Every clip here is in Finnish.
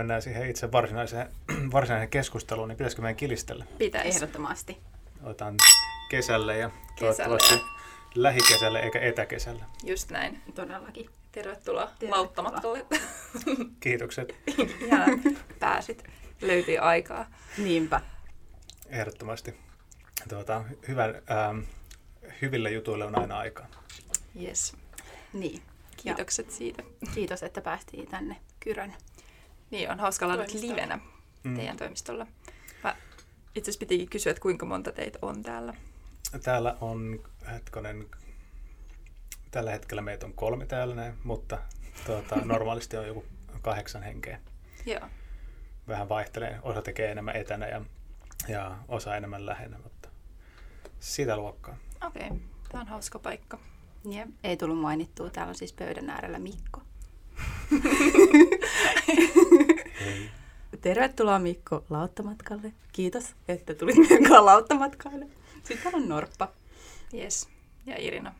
mennään siihen itse varsinaiseen, varsinaiseen keskusteluun, niin pitäisikö meidän kilistellä? Pitäisi. Ehdottomasti. Otan kesälle ja Kesälle. toivottavasti lähikesälle eikä etäkesälle. Just näin. Todellakin. Tervetuloa, Tervetuloa. lauttamatkalle. Kiitokset. Ihana, pääsit. Löytyi aikaa. Niinpä. Ehdottomasti. Tuota, hyvän, ähm, hyville jutuille on aina aikaa. Yes. Niin. Kiitokset siitä. Kiitos, että päästiin tänne Kyrön. Niin, on hauska olla nyt livenä Mm. teidän toimistolla. Mä itse asiassa pitikin kysyä, että kuinka monta teitä on täällä. Täällä on, hetkonen, tällä hetkellä meitä on kolme täällä näin, mutta tuota, normaalisti on joku kahdeksan henkeä. Joo. Vähän vaihtelee, osa tekee enemmän etänä ja, ja osa enemmän lähinnä, mutta sitä luokkaa. Okei, okay. tämä on hauska paikka. Ja ei tullut mainittua, täällä on siis pöydän äärellä Mikko. Tervetuloa Mikko lauttamatkalle. Kiitos, että tulit mukaan lauttamatkalle. Sitten on Norppa. Yes. Ja Irina.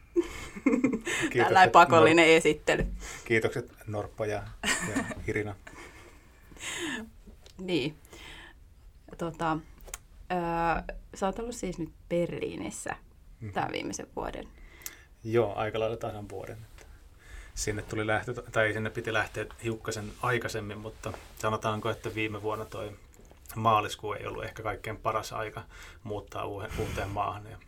Tällainen pakollinen esittely. Nor- kiitokset Norppa ja, ja Irina. Niin. Tota, öö, sä oot ollut siis nyt Berliinissä Mhm. tämän viimeisen vuoden. Joo, aika lailla tasan vuoden. Sinne tuli lähtö, tai sinne piti lähteä hiukkasen aikaisemmin, mutta sanotaanko, että viime vuonna toi maaliskuu ei ollut ehkä kaikkein paras aika muuttaa uuteen maahan. Ja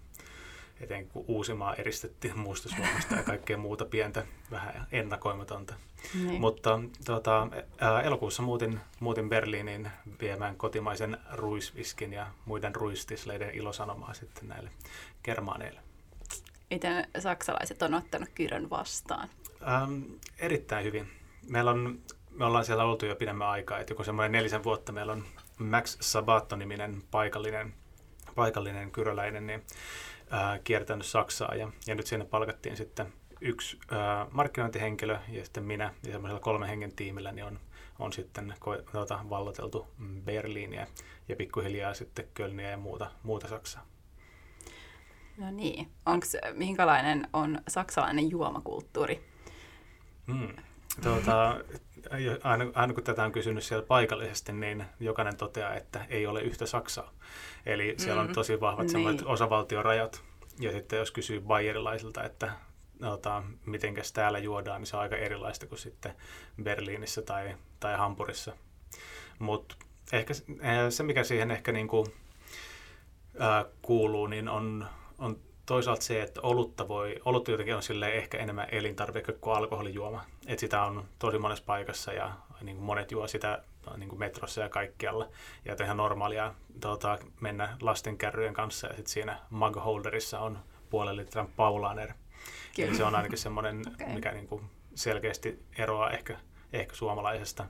etenkin kun Uusimaa eristettiin muusta Suomesta ja kaikkea muuta pientä, vähän ennakoimatonta. Niin. Mutta tota, ää, elokuussa muutin, muutin Berliiniin viemään kotimaisen ruisviskin ja muiden ruistisleiden ilosanomaa sitten näille germaaneille. Miten saksalaiset on ottanut Kyrön vastaan? Ähm, erittäin hyvin. Meillä on, me ollaan siellä oltu jo pidemmän aikaa, että joku semmoinen nelisen vuotta meillä on Max Sabato-niminen paikallinen, paikallinen kyröläinen niin, äh, kiertänyt Saksaa ja, ja nyt sinne palkattiin sitten yksi äh, markkinointihenkilö ja sitten minä ja semmoisella kolmen hengen tiimillä niin on, on sitten ko- tuota, valloteltu Berliiniä ja pikkuhiljaa sitten Kölniä ja muuta, muuta Saksaa. No niin. Onks, minkälainen on saksalainen juomakulttuuri? Mm. Tuota, aina, aina kun tätä on kysynyt siellä paikallisesti, niin jokainen toteaa, että ei ole yhtä Saksaa. Eli siellä Mm. on tosi vahvat Niin. sellaiset osavaltiorajat. Ja sitten jos kysyy bayerilaisilta, että tuota, mitenkäs täällä juodaan, niin se on aika erilaista kuin sitten Berliinissä tai, tai Hampurissa. Mutta ehkä eh, se, mikä siihen ehkä niinku, ää, kuuluu, niin on, on toisaalta se, että olutta voi, olutta jotenkin on sille ehkä enemmän elintarvike kuin alkoholijuoma. Et sitä on tosi monessa paikassa ja niin kuin monet juo sitä niin kuin metrossa ja kaikkialla. Ja että ihan normaalia tuota, mennä lastenkärryjen kanssa ja sitten siinä mug holderissa on puolen litran paulaner. Eli se on ainakin semmoinen, okay. mikä niin kuin selkeästi eroaa ehkä, ehkä suomalaisesta.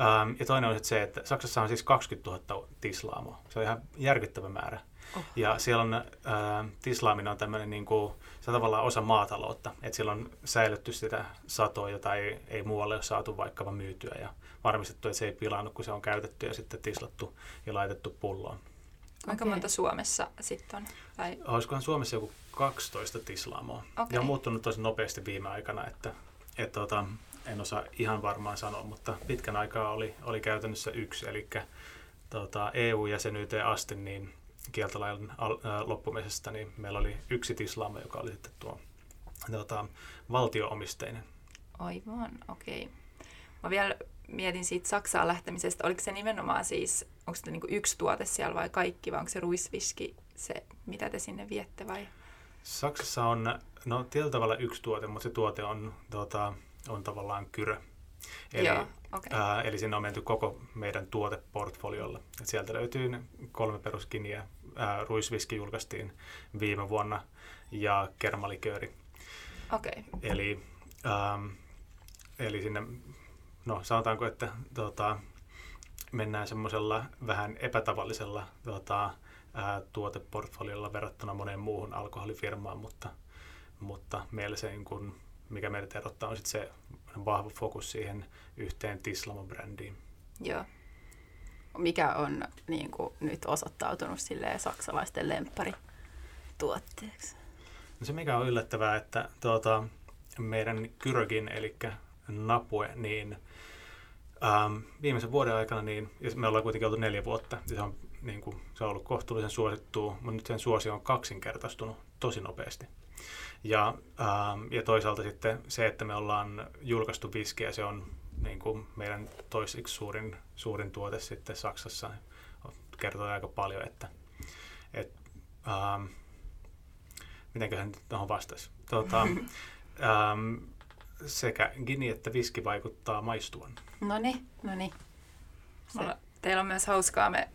Ähm, ja toinen on se, että Saksassa on siis 20 000 tislaamoa. Se on ihan järkyttävä määrä. Oh. Ja siellä on, äh, tislaaminen on tämmöinen niin kuin, se on tavallaan osa maataloutta. Että siellä on säilytty sitä satoa, jota ei, ei muualle ole saatu vaikkapa myytyä ja varmistettu, että se ei pilannut, kun se on käytetty ja sitten tislattu ja laitettu pulloon. Kuinka Okei. monta Suomessa sitten on? Tai, Olisikohan Suomessa joku 12 tislaamoa. Okei. Ja on muuttunut tosi nopeasti viime aikana, että, että tota, en osaa ihan varmaan sanoa, mutta pitkän aikaa oli, oli käytännössä yksi. Eli tota, EU-jäsenyyteen asti niin kieltolain ää, loppumisesta, niin meillä oli yksi tislaamo, joka oli sitten tuo tota, valtioomisteinen. aivan, okei. Okay. Mä vielä mietin siitä Saksaan lähtemisestä. Oliko se nimenomaan siis, onko se niinku yksi tuote siellä vai kaikki, vai onko se ruisviski se, mitä te sinne viette vai? Saksassa on no, tietyllä tavalla yksi tuote, mutta se tuote on, tota, on tavallaan kyrö. Eli, Joo, okei. ää, eli sinne on menty koko meidän tuoteportfoliolla. Et sieltä löytyy kolme peruskiniä. Ää, ruisviski julkaistiin viime vuonna ja kermalikööri. Okei, Eli, ähm, eli sinne, no sanotaanko, että tota, mennään semmoisella vähän epätavallisella tota, ää, tuoteportfoliolla verrattuna moneen muuhun alkoholifirmaan, mutta, mutta meillä se, niin kun, mikä meidät erottaa, on sit se vahva fokus siihen yhteen Tislamo-brändiin. joo. Mikä on niin kuin, nyt osoittautunut silleen, saksalaisten lempparituotteeksi? No se mikä on yllättävää, että tuota, meidän Kyrögin, eli Napue, niin ähm, viimeisen vuoden aikana, niin, ja me ollaan kuitenkin oltu neljä vuotta, ja se on, niin kuin, se on ollut kohtuullisen suosittu, mutta nyt sen suosio on kaksinkertaistunut tosi nopeasti. Ja, ähm, ja toisaalta sitten se, että me ollaan julkaistu viskiä, se on niin kuin meidän toisiksi suurin, suurin tuote sitten Saksassa. Kertoo aika paljon, että, että ähm, mitenköhän nyt tuohon vastasi. Tuota, ähm, sekä gini että viski vaikuttaa maistuvan. No niin, no niin. Teillä on myös hauskaa, me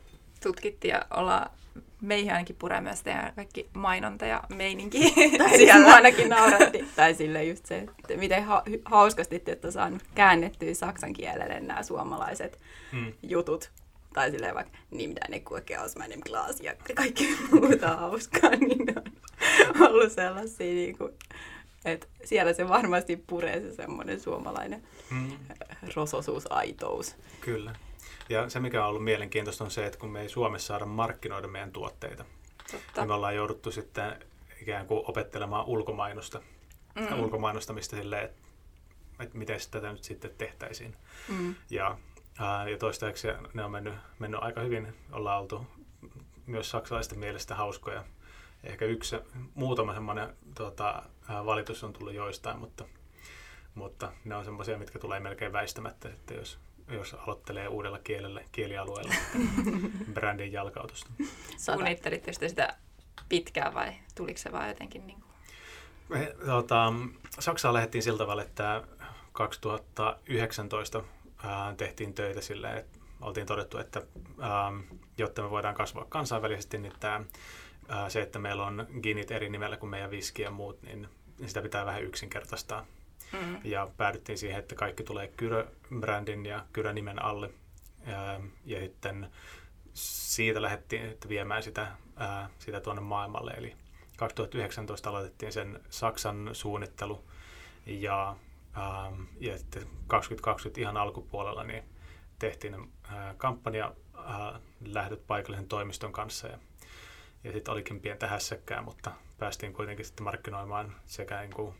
tutkittiin ja ollaan meihin ainakin puree myös tehdä kaikki mainonta ja meininki tai siellä. ainakin nauratti. tai sille just se, että miten ha- hauskasti te olette saanut käännettyä saksan kielelle nämä suomalaiset hmm. jutut. Tai silleen vaikka, niin mitä ne aus meinem glas ja kaikki muuta hauskaa, niin on ollut sellaisia niin kuin, että siellä se varmasti puree se semmoinen suomalainen hmm. rososuus, aitous. Kyllä. Ja se, mikä on ollut mielenkiintoista, on se, että kun me ei Suomessa saada markkinoida meidän tuotteita, Totta. niin me ollaan jouduttu sitten ikään kuin opettelemaan ulkomainosta, mm. ulkomainostamista silleen, että, että miten tätä nyt sitten tehtäisiin. Mm. Ja, ää, ja toistaiseksi ne on mennyt, mennyt aika hyvin. Ollaan oltu myös saksalaisten mielestä hauskoja. Ehkä yksi, muutama semmoinen tota, valitus on tullut joistain, mutta, mutta ne on semmoisia, mitkä tulee melkein väistämättä sitten, jos jos aloittelee uudella kielellä, kielialueella brändin jalkautusta. Suunnittelitte sitä pitkään vai tuliko se vaan jotenkin? Niin kuin? Me, tota, Saksaan lähdettiin sillä tavalla, että 2019 ää, tehtiin töitä silleen, että oltiin todettu, että ää, jotta me voidaan kasvaa kansainvälisesti, niin tämä, ää, se, että meillä on ginit eri nimellä kuin meidän viski ja muut, niin, niin sitä pitää vähän yksinkertaistaa. Mm. Ja päädyttiin siihen, että kaikki tulee Kyrö-brändin ja Kyrö-nimen alle. Ja, sitten siitä lähdettiin viemään sitä, ää, sitä tuonne maailmalle. Eli 2019 aloitettiin sen Saksan suunnittelu ja, ää, ja sitten 2020 ihan alkupuolella niin tehtiin kampanja lähdöt paikallisen toimiston kanssa ja, ja sitten olikin pientä hässäkkää, mutta päästiin kuitenkin sitten markkinoimaan sekä niin kuin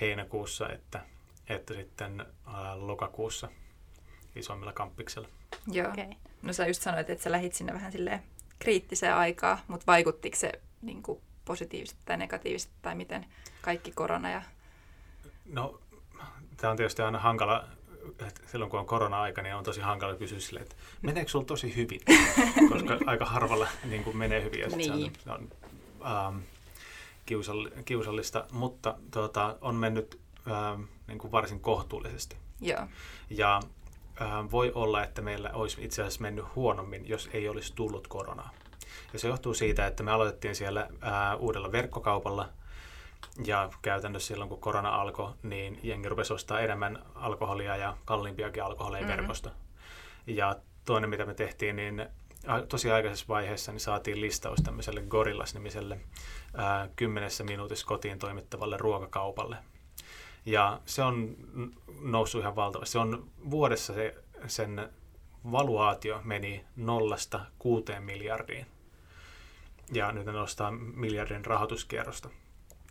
heinäkuussa että, että sitten ää, lokakuussa isommilla kamppiksella. Joo. Okay. No sä just sanoit, että sä lähit sinne vähän silleen kriittiseen aikaa, mutta vaikuttiko se niin kuin positiivisesti tai negatiivisesti tai miten kaikki korona ja... No, tämä on tietysti aina hankala, että silloin kun on korona-aika, niin on tosi hankala kysyä sille, että meneekö sulla tosi hyvin? Koska aika harvalla niin kuin menee hyvin ja niin. se on, um, kiusallista, mutta tuota, on mennyt ää, niin kuin varsin kohtuullisesti. Joo. Ja ää, voi olla, että meillä olisi itse asiassa mennyt huonommin, jos ei olisi tullut koronaa. Ja se johtuu siitä, että me aloitettiin siellä ää, uudella verkkokaupalla, ja käytännössä silloin, kun korona alkoi, niin jengi rupesi ostaa enemmän alkoholia ja kalliimpiakin alkoholeja mm-hmm. verkosta. Ja toinen, mitä me tehtiin, niin tosi aikaisessa vaiheessa niin saatiin listaus tämmöiselle Gorillas-nimiselle ää, kymmenessä minuutissa kotiin toimittavalle ruokakaupalle. Ja se on noussut ihan valtavasti. Se on vuodessa se, sen valuaatio meni nollasta kuuteen miljardiin. Ja nyt ne nostaa miljardin rahoituskierrosta.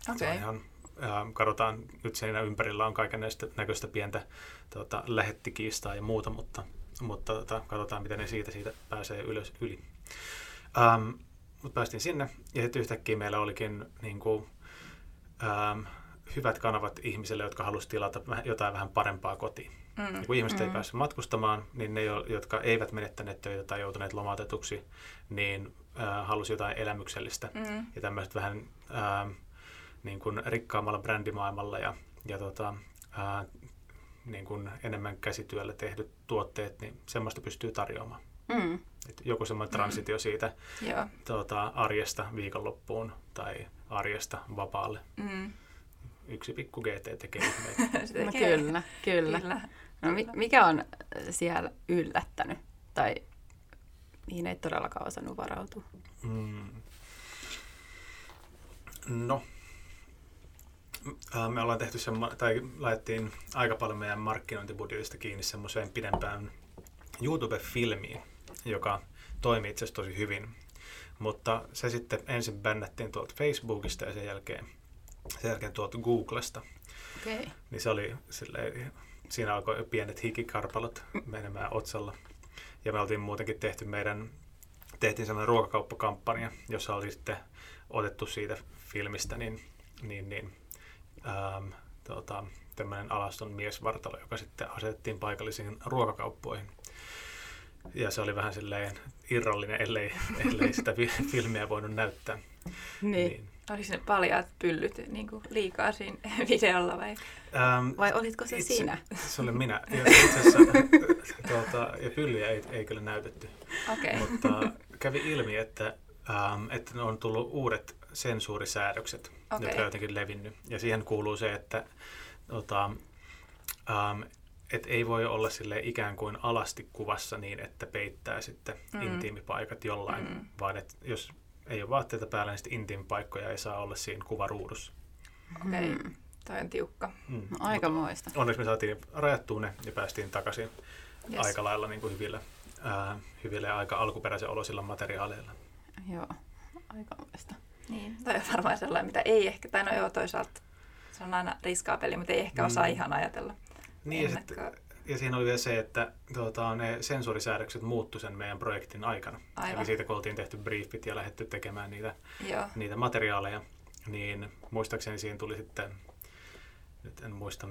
Okay. Se on ihan, ää, katsotaan, nyt siinä ympärillä on kaiken näistä näköistä pientä tota, lähettikiistaa ja muuta, mutta, mutta tota, katsotaan, miten ne siitä, siitä pääsee ylös yli. Ähm, mutta päästiin sinne ja sitten yhtäkkiä meillä olikin niin kuin, ähm, hyvät kanavat ihmisille, jotka halusivat tilata jotain vähän parempaa kotiin. Mm. Ja kun ihmiset mm. ei päässyt matkustamaan, niin ne, jotka eivät menettäneet töitä tai joutuneet lomautetuksi, niin äh, halusi jotain elämyksellistä. Mm. Ja tämmöiset vähän äh, niin kuin rikkaammalla brändimaailmalla ja, ja tota, äh, niin kuin enemmän käsityöllä tehdyt tuotteet, niin semmoista pystyy tarjoamaan. Mm. Et joku semmoinen mm. transitio siitä mm. tuota, arjesta viikonloppuun tai arjesta vapaalle. Mm. Yksi pikku GT tekee no, kyllä, kyllä. kyllä. No, mikä on siellä yllättänyt tai mihin ei todellakaan osannut varautua? Mm. No, me ollaan tehty semmo- tai laitettiin aika paljon meidän markkinointibudjetista kiinni semmoiseen pidempään YouTube-filmiin, joka toimii itse asiassa tosi hyvin. Mutta se sitten ensin bännättiin tuolta Facebookista ja sen jälkeen, sen jälkeen tuolta Googlesta. Okay. Niin se oli silleen, siinä alkoi pienet hikikarpalot menemään otsalla. Ja me oltiin muutenkin tehty meidän, tehtiin sellainen ruokakauppakampanja, jossa oli sitten otettu siitä filmistä niin, niin, niin ähm, tota, tämmöinen alaston miesvartalo, joka sitten asetettiin paikallisiin ruokakauppoihin. Ja se oli vähän silleen irrallinen, ellei, ellei sitä filmiä voinut näyttää. Niin. niin. Oliko ne paljaat pyllyt niin kuin liikaa siinä videolla vai? Ähm, vai olitko se itse, siinä? Se oli minä. Ja itse asiassa, tuota, ja pyllyjä ei, ei kyllä näytetty. Okay. Mutta kävi ilmi, että, ähm, että ne on tullut uudet sensuurisäädökset, okay. jotka on jotenkin levinnyt. Ja siihen kuuluu se, että tota, ähm, et ei voi olla sille ikään kuin alasti kuvassa niin, että peittää sitten mm. intiimipaikat jollain, mm. vaan että jos ei ole vaatteita päällä, niin sitten intiimipaikkoja ei saa olla siinä kuvaruudussa. Okei, okay. mm. toi on tiukka. Mm. No, aika muista. Onneksi me saatiin rajattua ne ja päästiin takaisin yes. aika lailla niin kuin hyvillä, ää, hyvillä ja aika alkuperäisen oloisilla materiaaleilla. Joo, aika muista. Niin, toi on varmaan sellainen, mitä ei ehkä, tai no joo toisaalta se on aina riskaapeli, mutta ei ehkä osaa mm. ihan ajatella. Niin, ja, sit, ja siinä oli vielä se, että tuota, ne sensorisäädökset muuttu sen meidän projektin aikana. Aivan. Eli siitä, kun oltiin tehty briefit ja lähdetty tekemään niitä, niitä materiaaleja, niin muistaakseni siinä tuli sitten, nyt en muista,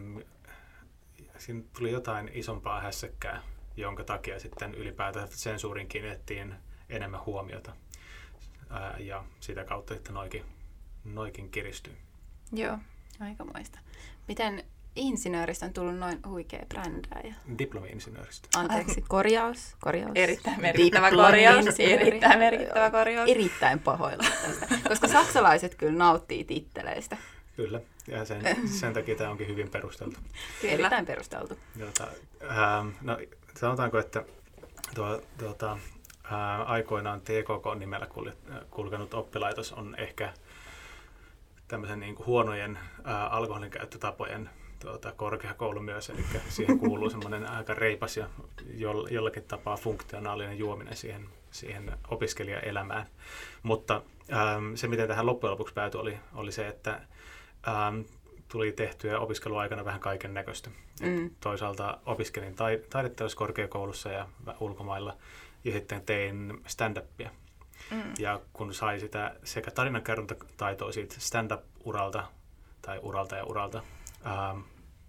siinä tuli jotain isompaa hässäkkää, jonka takia sitten ylipäätään sensuurin kiinnitettiin enemmän huomiota. Ää, ja sitä kautta sitten noikin, noikin kiristyy. Joo. Aikamoista. Miten insinööristä on tullut noin huikea brändääjä? Diplomi-insinööristä. Anteeksi, korjaus. korjaus. Erittäin merkittävä korjaus. Erittäin merkittävä korjaus. Erittäin pahoilla tästä, koska saksalaiset kyllä nauttii titteleistä. Kyllä, ja sen, sen takia tämä onkin hyvin perusteltu. Kyllä. Erittäin perusteltu. Jota, ähm, no, sanotaanko, että tuo, tuota, aikoinaan TKK-nimellä kulkenut oppilaitos on ehkä – tämmöisen niin kuin huonojen ää, alkoholin käyttötapojen tuota, korkeakoulu myös, eli siihen kuuluu semmoinen aika reipas ja jollakin tapaa funktionaalinen juominen siihen, siihen opiskelijaelämään. Mutta ähm, se, miten tähän loppujen lopuksi päätyi, oli, oli se, että ähm, tuli tehtyä opiskeluaikana vähän kaiken näköistä. Mm. Toisaalta opiskelin taidetteellisessa korkeakoulussa ja ulkomailla, ja sitten tein stand-upia. Mm. Ja kun sai sitä sekä tarinankerrontataitoa siitä stand-up-uralta, tai uralta ja uralta, ähm,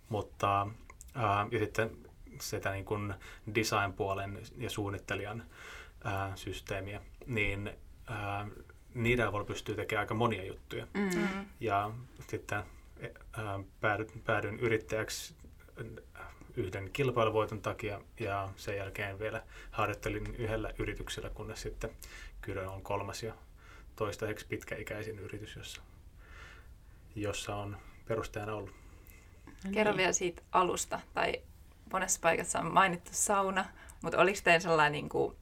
mutta äh, ja sitten sitä niin kuin design-puolen ja suunnittelijan äh, systeemiä, niin äh, niiden avulla pystyy tekemään aika monia juttuja. Mm-hmm. Ja sitten äh, päädyin, päädyin yrittäjäksi yhden kilpailuvoiton takia ja sen jälkeen vielä harjoittelin yhdellä yrityksellä, kunnes sitten Kyrö on kolmas ja toistaiseksi pitkäikäisin yritys, jossa, jossa on perustajana ollut. No Kerro niin. vielä siitä alusta, tai monessa paikassa on mainittu sauna, mutta oliko teillä sellainen niin kuin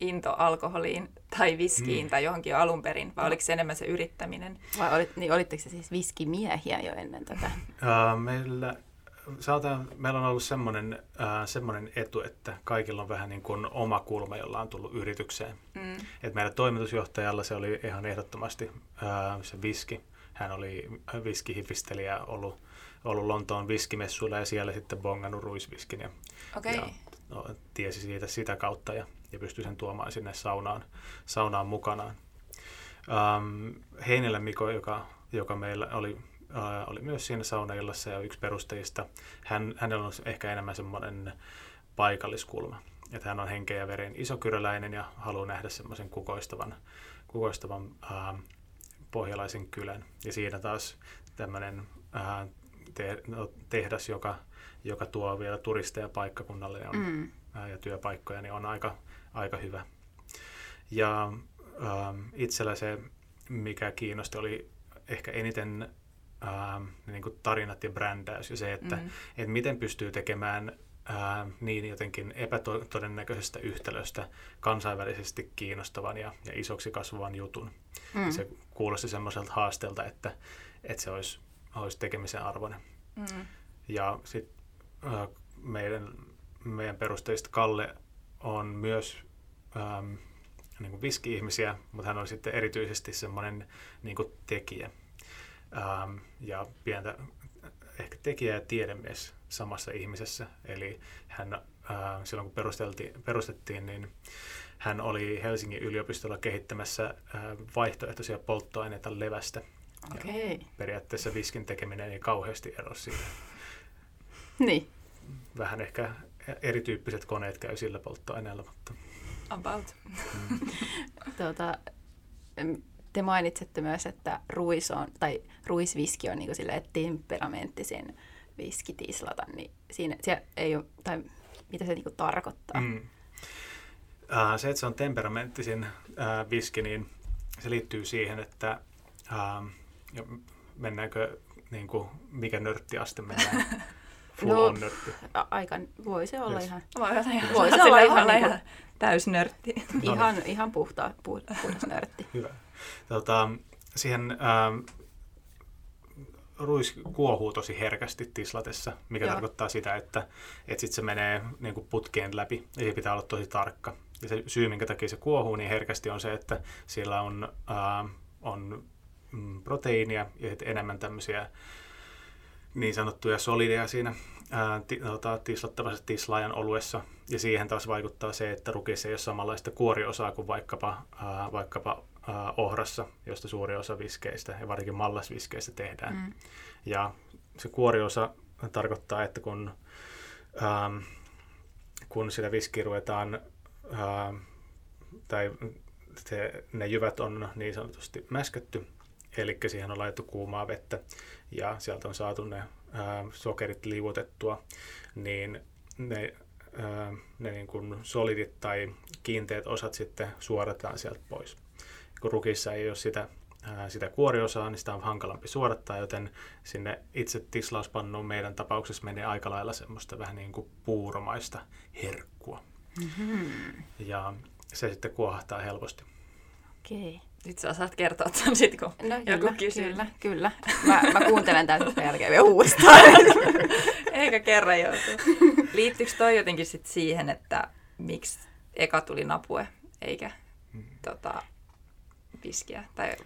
into alkoholiin tai viskiin mm. tai johonkin jo alun perin, vai oliko se enemmän se yrittäminen? Vai olit, niin olitteko se siis viskimiehiä jo ennen tätä? Meillä Saatan, meillä on ollut semmoinen, äh, semmoinen etu, että kaikilla on vähän niin kuin oma kulma, jolla on tullut yritykseen. Mm. Et meidän toimitusjohtajalla se oli ihan ehdottomasti äh, se viski. Hän oli viskihifistelijä, ollut, ollut Lontoon viskimessuilla ja siellä sitten bongannut ruisviskin. Ja, okay. ja no, tiesi siitä sitä kautta ja, ja pystyi sen tuomaan sinne saunaan, saunaan mukanaan. Ähm, Heinellä Miko, joka, joka meillä oli oli myös siinä saunaillassa ja yksi perustajista. Hän, hänellä on ehkä enemmän semmoinen paikalliskulma. Että hän on henkeä ja veren isokyräläinen ja haluaa nähdä semmoisen kukoistavan, kukoistavan ää, pohjalaisen kylän. Ja siinä taas tämmöinen ää, te, no, tehdas, joka, joka tuo vielä turisteja paikkakunnalle ja, on, mm. ää, ja työpaikkoja, niin on aika, aika hyvä. Ja ää, itsellä se, mikä kiinnosti, oli ehkä eniten ää, niin kuin tarinat ja brändäys ja se, että, mm. että miten pystyy tekemään ää, niin jotenkin epätodennäköisestä yhtälöstä kansainvälisesti kiinnostavan ja, ja isoksi kasvavan jutun. Mm. Se kuulosti semmoiselta haasteelta, että, että se olisi, olisi tekemisen arvoinen. Mm. Ja sitten meidän, meidän perusteista Kalle on myös ähm, niin kuin viski-ihmisiä, mutta hän on sitten erityisesti semmoinen niin tekijä ähm, ja pientä ehkä tekijä- ja tiedemies samassa ihmisessä. Eli hän äh, silloin kun perusteltiin, perustettiin, niin hän oli Helsingin yliopistolla kehittämässä äh, vaihtoehtoisia polttoaineita levästä. Okei. Okay. Periaatteessa viskin tekeminen ei kauheasti ero siitä. Niin. Vähän ehkä erityyppiset koneet käy sillä polttoaineella, mutta... About. Mm. tuota, te mainitsette myös, että ruis on, tai ruisviski on niin kuin temperamenttisin viski tislata, niin siinä, siellä ei ole, tai mitä se niin tarkoittaa? Mm. Uh, se, että se on temperamenttisin uh, viski, niin se liittyy siihen, että uh, ja mennäänkö, niin kuin, mikä nörttiaste mennään? Full no, on nörtti. A- aika, voi se olla yes. ihan. Voi, ihan, voi se olla ihan, ihan, ihan täysnörtti. ihan, ihan puhta, puhdas nörtti. Hyvä. Tota, siihen ähm, ruis kuohuu tosi herkästi tislatessa, mikä Joo. tarkoittaa sitä, että, että sit se menee niin kuin putkeen läpi ja se pitää olla tosi tarkka. Ja se syy, minkä takia se kuohuu niin herkästi on se, että siellä on, äh, on mm, proteiinia ja enemmän tämmöisiä niin sanottuja solideja siinä ää, t- tota, tislattavassa tislaajan oluessa. Ja siihen taas vaikuttaa se, että rukissa ei ole samanlaista kuoriosaa kuin vaikkapa, ää, vaikkapa ää, ohrassa, josta suuri osa viskeistä ja varsinkin mallasviskeistä tehdään. Mm. Ja se kuoriosa tarkoittaa, että kun, ää, kun sitä viskiä ruvetaan, ää, tai se, ne jyvät on niin sanotusti mäskätty, eli siihen on laitettu kuumaa vettä ja sieltä on saatu ne ää, sokerit liuotettua, niin ne, ää, ne niin kuin solidit tai kiinteät osat sitten suorataan sieltä pois. Kun rukissa ei ole sitä, ää, sitä kuoriosaa, niin sitä on hankalampi suorattaa, joten sinne itse tislauspannuun meidän tapauksessa menee aika lailla semmoista vähän niin kuin puuromaista herkkua. Mm-hmm. Ja se sitten kuohahtaa helposti. Okei. Okay. Nyt sä saat kertoa tämän sit, kun no, joku kyllä, kysyy. Kyllä, kyllä. Mä, mä kuuntelen tämän jälkeen vielä uudestaan. Eikä kerran joutu. Liittyykö toi jotenkin sit siihen, että miksi eka tuli napue, eikä hmm. tota, viskiä? Tai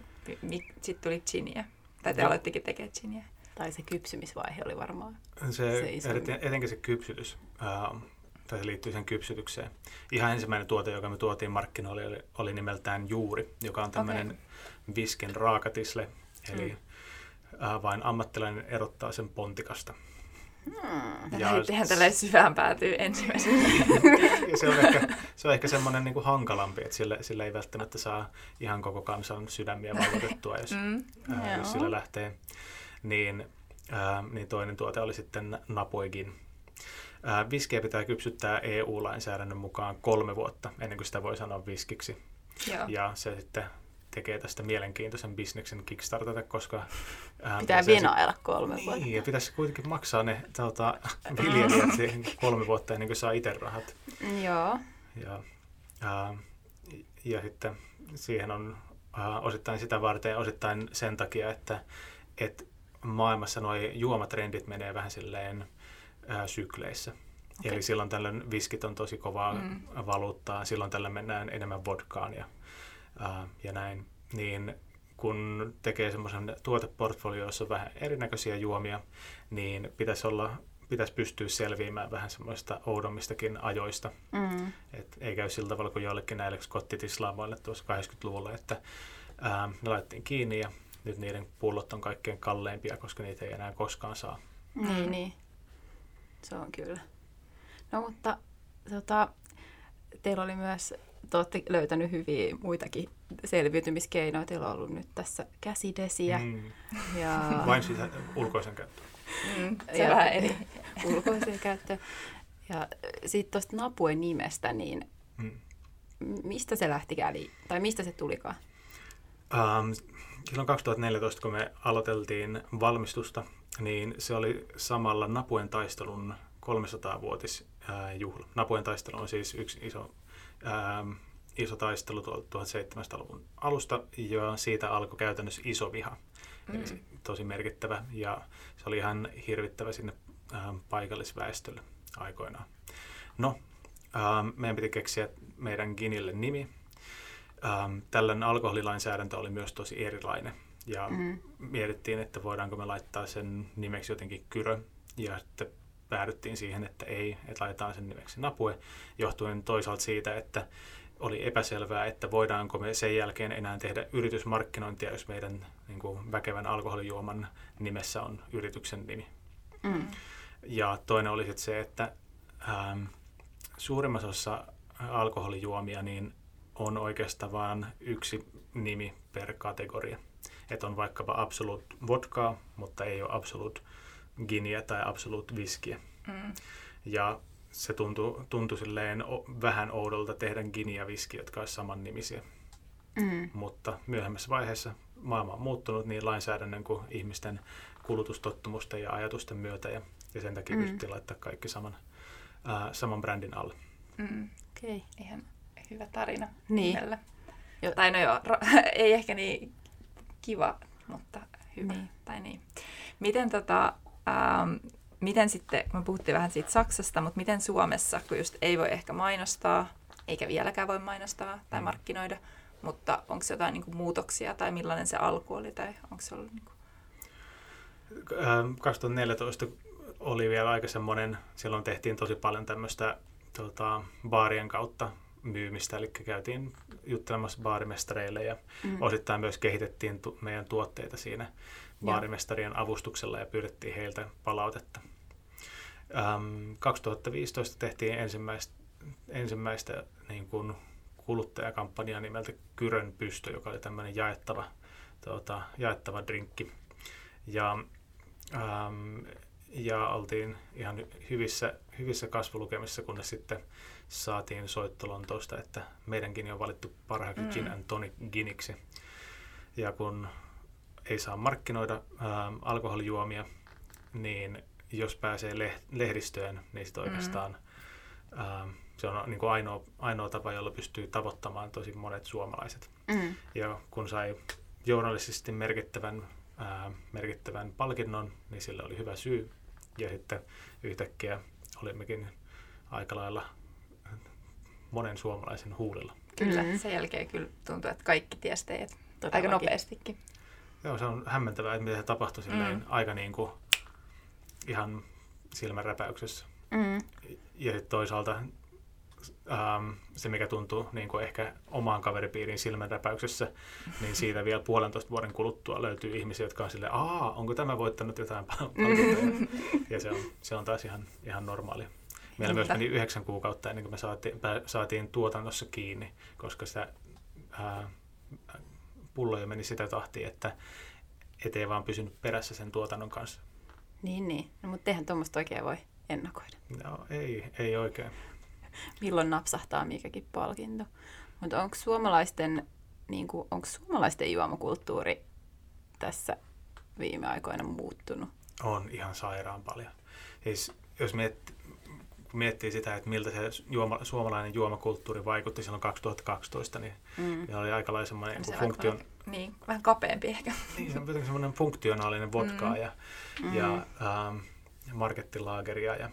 sitten tuli chiniä? Tai te no. aloittikin tekemään chiniä? Tai se kypsymisvaihe oli varmaan se, se etenkin se kypsytys. Uh, tai se liittyy sen kypsytykseen. Ihan ensimmäinen tuote, joka me tuotiin markkinoille, oli, oli nimeltään Juuri, joka on tämmöinen okay. visken raakatisle, eli mm. äh, vain ammattilainen erottaa sen pontikasta. Hmm. Ja Lähittihän tällä syvään päätyy ensimmäisenä. ja se on ehkä, se on ehkä semmoinen niin kuin hankalampi, että sillä, sillä ei välttämättä saa ihan koko kansan sydämiä vaikutettua, jos, mm. ää, jos sillä lähtee. Niin, ää, niin toinen tuote oli sitten Napoigin, Viskiä pitää kypsyttää EU-lainsäädännön mukaan kolme vuotta ennen kuin sitä voi sanoa viskiksi. Joo. Ja se sitten tekee tästä mielenkiintoisen bisneksen Kickstartata, koska... Ää, pitää vinailla sit, kolme vuotta. Niin, ja pitäisi kuitenkin maksaa ne tuota, viljelijät kolme vuotta ennen kuin saa itse rahat. Joo. Ja, ää, ja sitten siihen on ää, osittain sitä varten osittain sen takia, että et maailmassa nuo juomatrendit menee vähän silleen ää, sykleissä. Okay. Eli silloin tällöin viskit on tosi kovaa mm. valuuttaa, silloin tällä mennään enemmän vodkaan ja, ää, ja näin. Niin kun tekee semmoisen tuoteportfolio, jossa on vähän erinäköisiä juomia, niin pitäisi olla pitäisi pystyä selviämään vähän semmoista oudommistakin ajoista. Mm. Et ei käy sillä tavalla kuin joillekin näille skottitislaamoille tuossa 80-luvulla, että ää, ne laitettiin kiinni ja nyt niiden pullot on kaikkein kalleimpia, koska niitä ei enää koskaan saa. Niin, niin. Se on kyllä. No mutta tota, teillä oli myös, te olette löytänyt hyviä muitakin selviytymiskeinoja. Teillä on ollut nyt tässä käsidesiä. Mm. Ja... Vain sitä ulkoisen käyttöön. Mm, se ja, vähän eri. ulkoisen käyttö. Ja sitten tuosta Napuen nimestä, niin mm. mistä se lähti käli, tai mistä se tulikaan? Um, silloin 2014, kun me aloiteltiin valmistusta, niin se oli samalla Napuen taistelun 300-vuotisjuhla. Napuen taistelu on siis yksi iso, ää, iso taistelu 1700-luvun alusta, ja siitä alkoi käytännössä iso viha. Mm. Eli tosi merkittävä, ja se oli ihan hirvittävä sinne ää, paikallisväestölle aikoinaan. No, ää, meidän piti keksiä meidän Ginille nimi. Ää, tällainen alkoholilainsäädäntö oli myös tosi erilainen ja mm. mietittiin, että voidaanko me laittaa sen nimeksi jotenkin Kyrö. Ja sitten päädyttiin siihen, että ei, että laitetaan sen nimeksi Napue, johtuen toisaalta siitä, että oli epäselvää, että voidaanko me sen jälkeen enää tehdä yritysmarkkinointia, jos meidän niin kuin, väkevän alkoholijuoman nimessä on yrityksen nimi. Mm. Ja toinen oli sitten se, että ähm, suurimmassa osassa alkoholijuomia niin on oikeastaan vain yksi nimi per kategoria. Että on vaikkapa Absolut vodkaa, mutta ei ole Absolut giniä tai Absolut viskiä. Mm. Ja se tuntui, tuntui silleen vähän oudolta tehdä gini ja viski, jotka olisivat saman nimisiä. Mm. Mutta myöhemmässä vaiheessa maailma on muuttunut niin lainsäädännön kuin ihmisten kulutustottumusten ja ajatusten myötä. Ja, ja sen takia mm. pystyttiin laittaa kaikki saman, ää, saman brändin alle. Mm. Okay. Ihan hyvä tarina niin. nimellä. Jo. Tai no joo, ei ehkä niin kiva, mutta hyvä. Niin. Tai niin. Miten, tota, ähm, miten sitten, me puhuttiin vähän siitä Saksasta, mutta miten Suomessa, kun just ei voi ehkä mainostaa, eikä vieläkään voi mainostaa tai mm. markkinoida, mutta onko jotain niin kuin, muutoksia tai millainen se alku oli tai onko se ollut niin kuin... 2014 oli vielä aika semmoinen, silloin tehtiin tosi paljon tämmöistä tota, baarien kautta myymistä, eli käytiin juttelemassa baarimestareille ja mm. osittain myös kehitettiin tu- meidän tuotteita siinä baarimestarien avustuksella ja pyydettiin heiltä palautetta. Ähm, 2015 tehtiin ensimmäistä, ensimmäistä niin kuin kuluttajakampanjaa nimeltä Kyrön pystö, joka oli tämmöinen jaettava, tuota, jaettava drinkki. Ja, ähm, ja oltiin ihan hyvissä, hyvissä kasvulukemissa, kunnes sitten saatiin soitto Lontoosta, että meidänkin on valittu parhaaksi mm. gin and tonic giniksi. Ja kun ei saa markkinoida ää, alkoholijuomia, niin jos pääsee lehdistöön, niin sitten oikeastaan mm. ää, se on niin kuin ainoa, ainoa tapa, jolla pystyy tavoittamaan tosi monet suomalaiset. Mm. Ja kun sai journalistisesti merkittävän, ää, merkittävän palkinnon, niin sillä oli hyvä syy. Ja sitten yhtäkkiä olimmekin aika lailla monen suomalaisen huulilla. Kyllä, mm. sen jälkeen kyllä tuntuu, että kaikki tiesi teidät Todellakin. aika nopeastikin. Joo, se on hämmentävää, että miten se tapahtui silleen mm. aika niin kuin ihan silmänräpäyksessä. Mm. Ja sitten toisaalta ähm, se, mikä tuntuu niin kuin ehkä omaan kaveripiirin silmänräpäyksessä, niin siitä vielä puolentoista vuoden kuluttua löytyy ihmisiä, jotka on silleen, aa, onko tämä voittanut jotain palkintoja? ja se on, se on taas ihan, ihan normaalia. Meillä Niinpä. myös meni yhdeksän kuukautta ennen kuin me saatiin, saatiin tuotannossa kiinni, koska sitä ää, pulloja meni sitä tahtia, että ettei vaan pysynyt perässä sen tuotannon kanssa. Niin, niin. No, mutta eihän tuommoista oikein voi ennakoida. No ei, ei oikein. Milloin napsahtaa mikäkin palkinto. Mutta onko suomalaisten, niin kuin, onko suomalaisten juomakulttuuri tässä viime aikoina muuttunut? On ihan sairaan paljon. Siis, jos miettii, kun miettii sitä, että miltä se juoma, suomalainen juomakulttuuri vaikutti silloin 2012, niin mm. oli aika lailla semmoinen se funktion... Niin, vähän kapeampi ehkä. Niin, se on semmoinen funktionaalinen vodkaa mm. ja, mm. ja ähm, markettilaageria. Ja,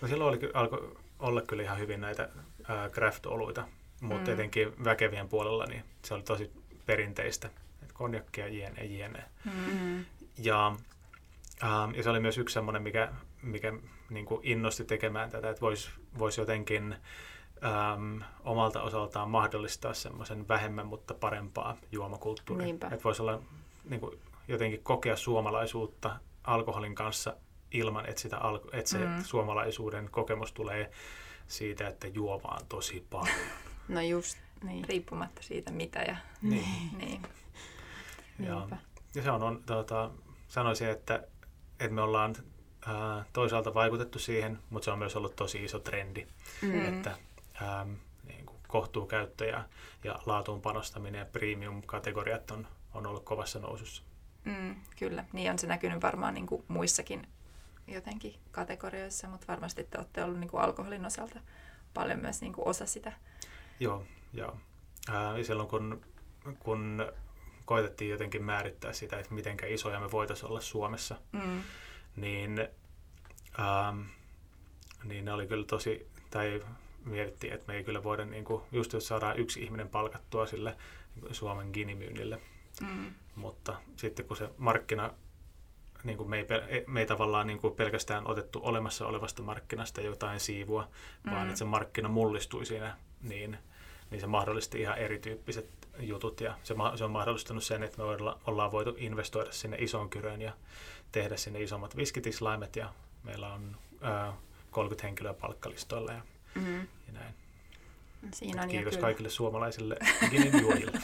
no silloin oli, alkoi olla kyllä ihan hyvin näitä äh, craft-oluita, mutta mm. etenkin väkevien puolella niin se oli tosi perinteistä. Konjakkia, jne, jne. Mm. Ja, ähm, ja se oli myös yksi semmoinen, mikä, mikä niin kuin innosti tekemään tätä, että voisi vois jotenkin äm, omalta osaltaan mahdollistaa semmoisen vähemmän, mutta parempaa juomakulttuuria. Että voisi olla niin kuin, jotenkin kokea suomalaisuutta alkoholin kanssa ilman, että, sitä alko- että se mm. suomalaisuuden kokemus tulee siitä, että juo vaan tosi paljon. No just niin. Riippumatta siitä mitä ja... Niin. niin. Ja, ja se on, on tuota, sanoisin, että, että me ollaan ää, toisaalta vaikutettu siihen, mutta se on myös ollut tosi iso trendi, mm. että ää, niin kuin kohtuukäyttö ja, ja laatuun panostaminen ja premium-kategoriat on, on ollut kovassa nousussa. Mm, kyllä, niin on se näkynyt varmaan niin kuin muissakin jotenkin kategorioissa, mutta varmasti te olette ollut niin kuin alkoholin osalta paljon myös niin kuin osa sitä. Joo, joo. Ää, silloin kun, kun koitettiin jotenkin määrittää sitä, että miten isoja me voitaisiin olla Suomessa, mm niin, ähm, niin ne oli kyllä tosi, tai mietittiin, että me ei kyllä voida, niin kuin, just jos saadaan yksi ihminen palkattua sille niin Suomen ginimyynnille, mm. mutta sitten kun se markkina niin kuin me, ei, me ei tavallaan niin kuin pelkästään otettu olemassa olevasta markkinasta jotain siivua, mm. vaan että se markkina mullistui siinä, niin, niin se mahdollisti ihan erityyppiset jutut ja se, se on mahdollistanut sen, että me olla, ollaan voitu investoida sinne isoon kyröön ja tehdä sinne isommat viskitislaimet ja meillä on ää, 30 henkilöä palkkalistoilla ja, mm. ja näin. Siinä on Kiitos kaikille suomalaisille ginin juojille.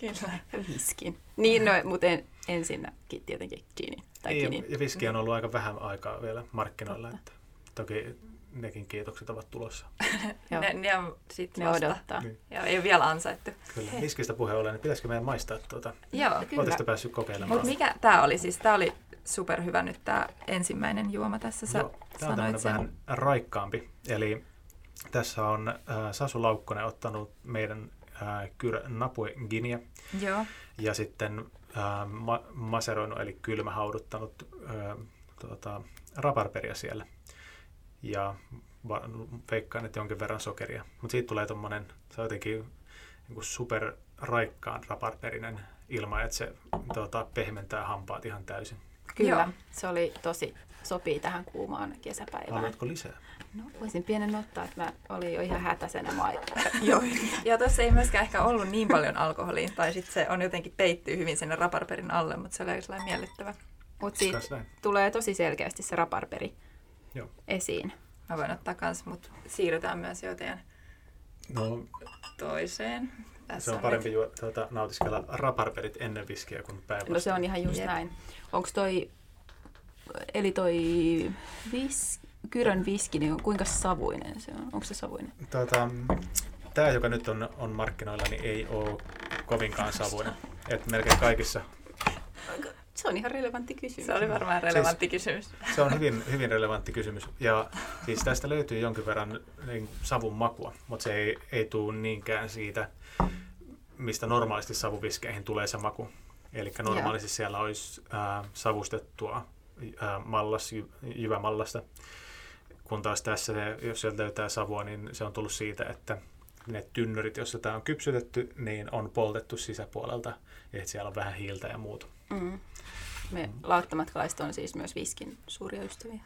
kyllä. Viskin. Niin, no, mutta en, ensinnäkin tietenkin ginin. Tai niin, ginin. ja viski on ollut aika vähän aikaa vielä markkinoilla. Että toki nekin kiitokset ovat tulossa. ne, ne on sitten ne odottaa. Niin. Ja ei ole vielä ansaittu. Kyllä. Viskistä puheen ollen, niin pitäisikö meidän maistaa tuota? Joo, kyllä. päässyt kokeilemaan? Mutta mikä tämä oli siis? Tämä oli superhyvä nyt tämä ensimmäinen juoma tässä. Sä Joo, tämä on vähän raikkaampi. Eli tässä on äh, Sasu Laukkonen ottanut meidän äh, Kyr Napue Ginia. Joo. Ja sitten äh, ma- maseroinut, eli kylmähauduttanut äh, tuota, raparperia siellä. Ja va- veikkaan, että jonkin verran sokeria. Mutta siitä tulee tuommoinen, se on jotenkin niin super raikkaan raparperinen ilma, että se tuota, pehmentää hampaat ihan täysin. Kyllä, Joo. se oli tosi, sopii tähän kuumaan kesäpäivään. Haluatko lisää? No, voisin pienen ottaa, että mä olin jo ihan hätäisenä Joo. ja tuossa ei myöskään ehkä ollut niin paljon alkoholia, tai sitten se on jotenkin peittyy hyvin sinne raparperin alle, mutta se oli sellainen miellyttävä. Mutta siitä tulee tosi selkeästi se raparperi Joo. esiin. Mä voin ottaa kanssa, mutta siirrytään myös jo teidän no, toiseen. Tässä se on, parempi juo, tuota, nautiskella raparperit ennen viskiä kuin päivästä. No se on ihan just Jep. näin. Onko toi, eli toi vis, Kyrön viski, niin kuinka savuinen se on? Onko se savuinen? Tota, tämä, joka nyt on, on markkinoilla, niin ei ole kovinkaan savuinen. Et melkein kaikissa se on ihan relevantti kysymys. Se oli varmaan relevantti siis, kysymys. Se on hyvin, hyvin relevantti kysymys. Ja siis tästä löytyy jonkin verran niin, savun makua, mutta se ei, ei tule niinkään siitä, mistä normaalisti savuviskeihin tulee se maku. Eli normaalisti yeah. siellä olisi äh, savustettua äh, mallas, jy, jyvämallasta, kun taas tässä, jos sieltä löytää savua, niin se on tullut siitä, että ne tynnyrit, joissa tämä on kypsytetty, niin on poltettu sisäpuolelta, että siellä on vähän hiiltä ja muuta. Mm. Me lauttamatkalaiset on siis myös viskin suuria ystäviä.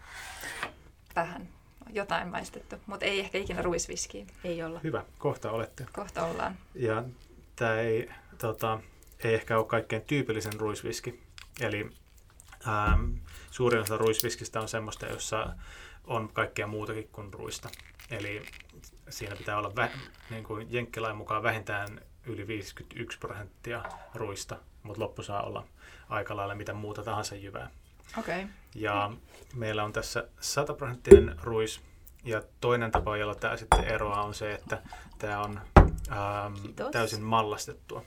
Vähän jotain maistettu, mutta ei ehkä ikinä ruisviskiä. Ei olla. Hyvä, kohta olette. Kohta ollaan. Ja tämä ei, tota, ei ehkä ole kaikkein tyypillisen ruisviski. Eli ähm, suurin osa ruisviskistä on semmoista, jossa on kaikkea muutakin kuin ruista. Eli siinä pitää olla vä, niin kuin Jenkkilain mukaan vähintään yli 51 prosenttia ruista, mutta loppu saa olla aika lailla mitä muuta tahansa jyvää. Okay. Ja meillä on tässä 100 prosenttinen ruis. Ja toinen tapa, jolla tämä sitten eroaa, on se, että tämä on ähm, täysin mallastettua.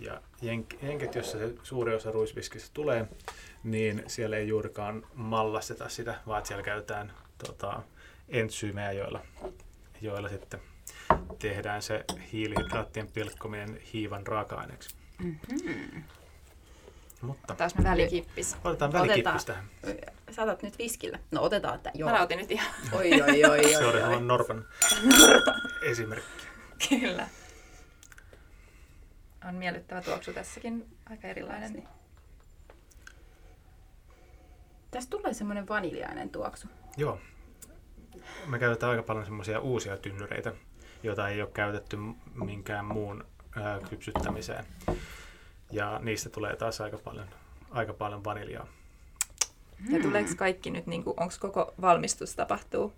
Ja jenk- jenket, jossa se suuri osa ruisviskistä tulee, niin siellä ei juurikaan mallasteta sitä, vaan siellä käytetään tota, entsyymejä, joilla, joilla sitten tehdään se hiilihydraattien pilkkominen hiivan raaka-aineeksi. Mm-hmm. Mutta... Taas me välikippis. Otetaan välikippis tähän. Saatat nyt viskillä. No otetaan, että joo. Mä otin nyt ihan. Oi, oi, oi, oi. Se oli Norpan esimerkki. Kyllä. On miellyttävä tuoksu tässäkin, aika erilainen. Niin. Tästä tulee semmoinen vaniljainen tuoksu. Joo. Me käytetään aika paljon semmoisia uusia tynnyreitä, joita ei ole käytetty minkään muun ää, kypsyttämiseen. Ja niistä tulee taas aika paljon, aika paljon vaniljaa. Ja tuleeko kaikki nyt, niin onko koko valmistus tapahtuu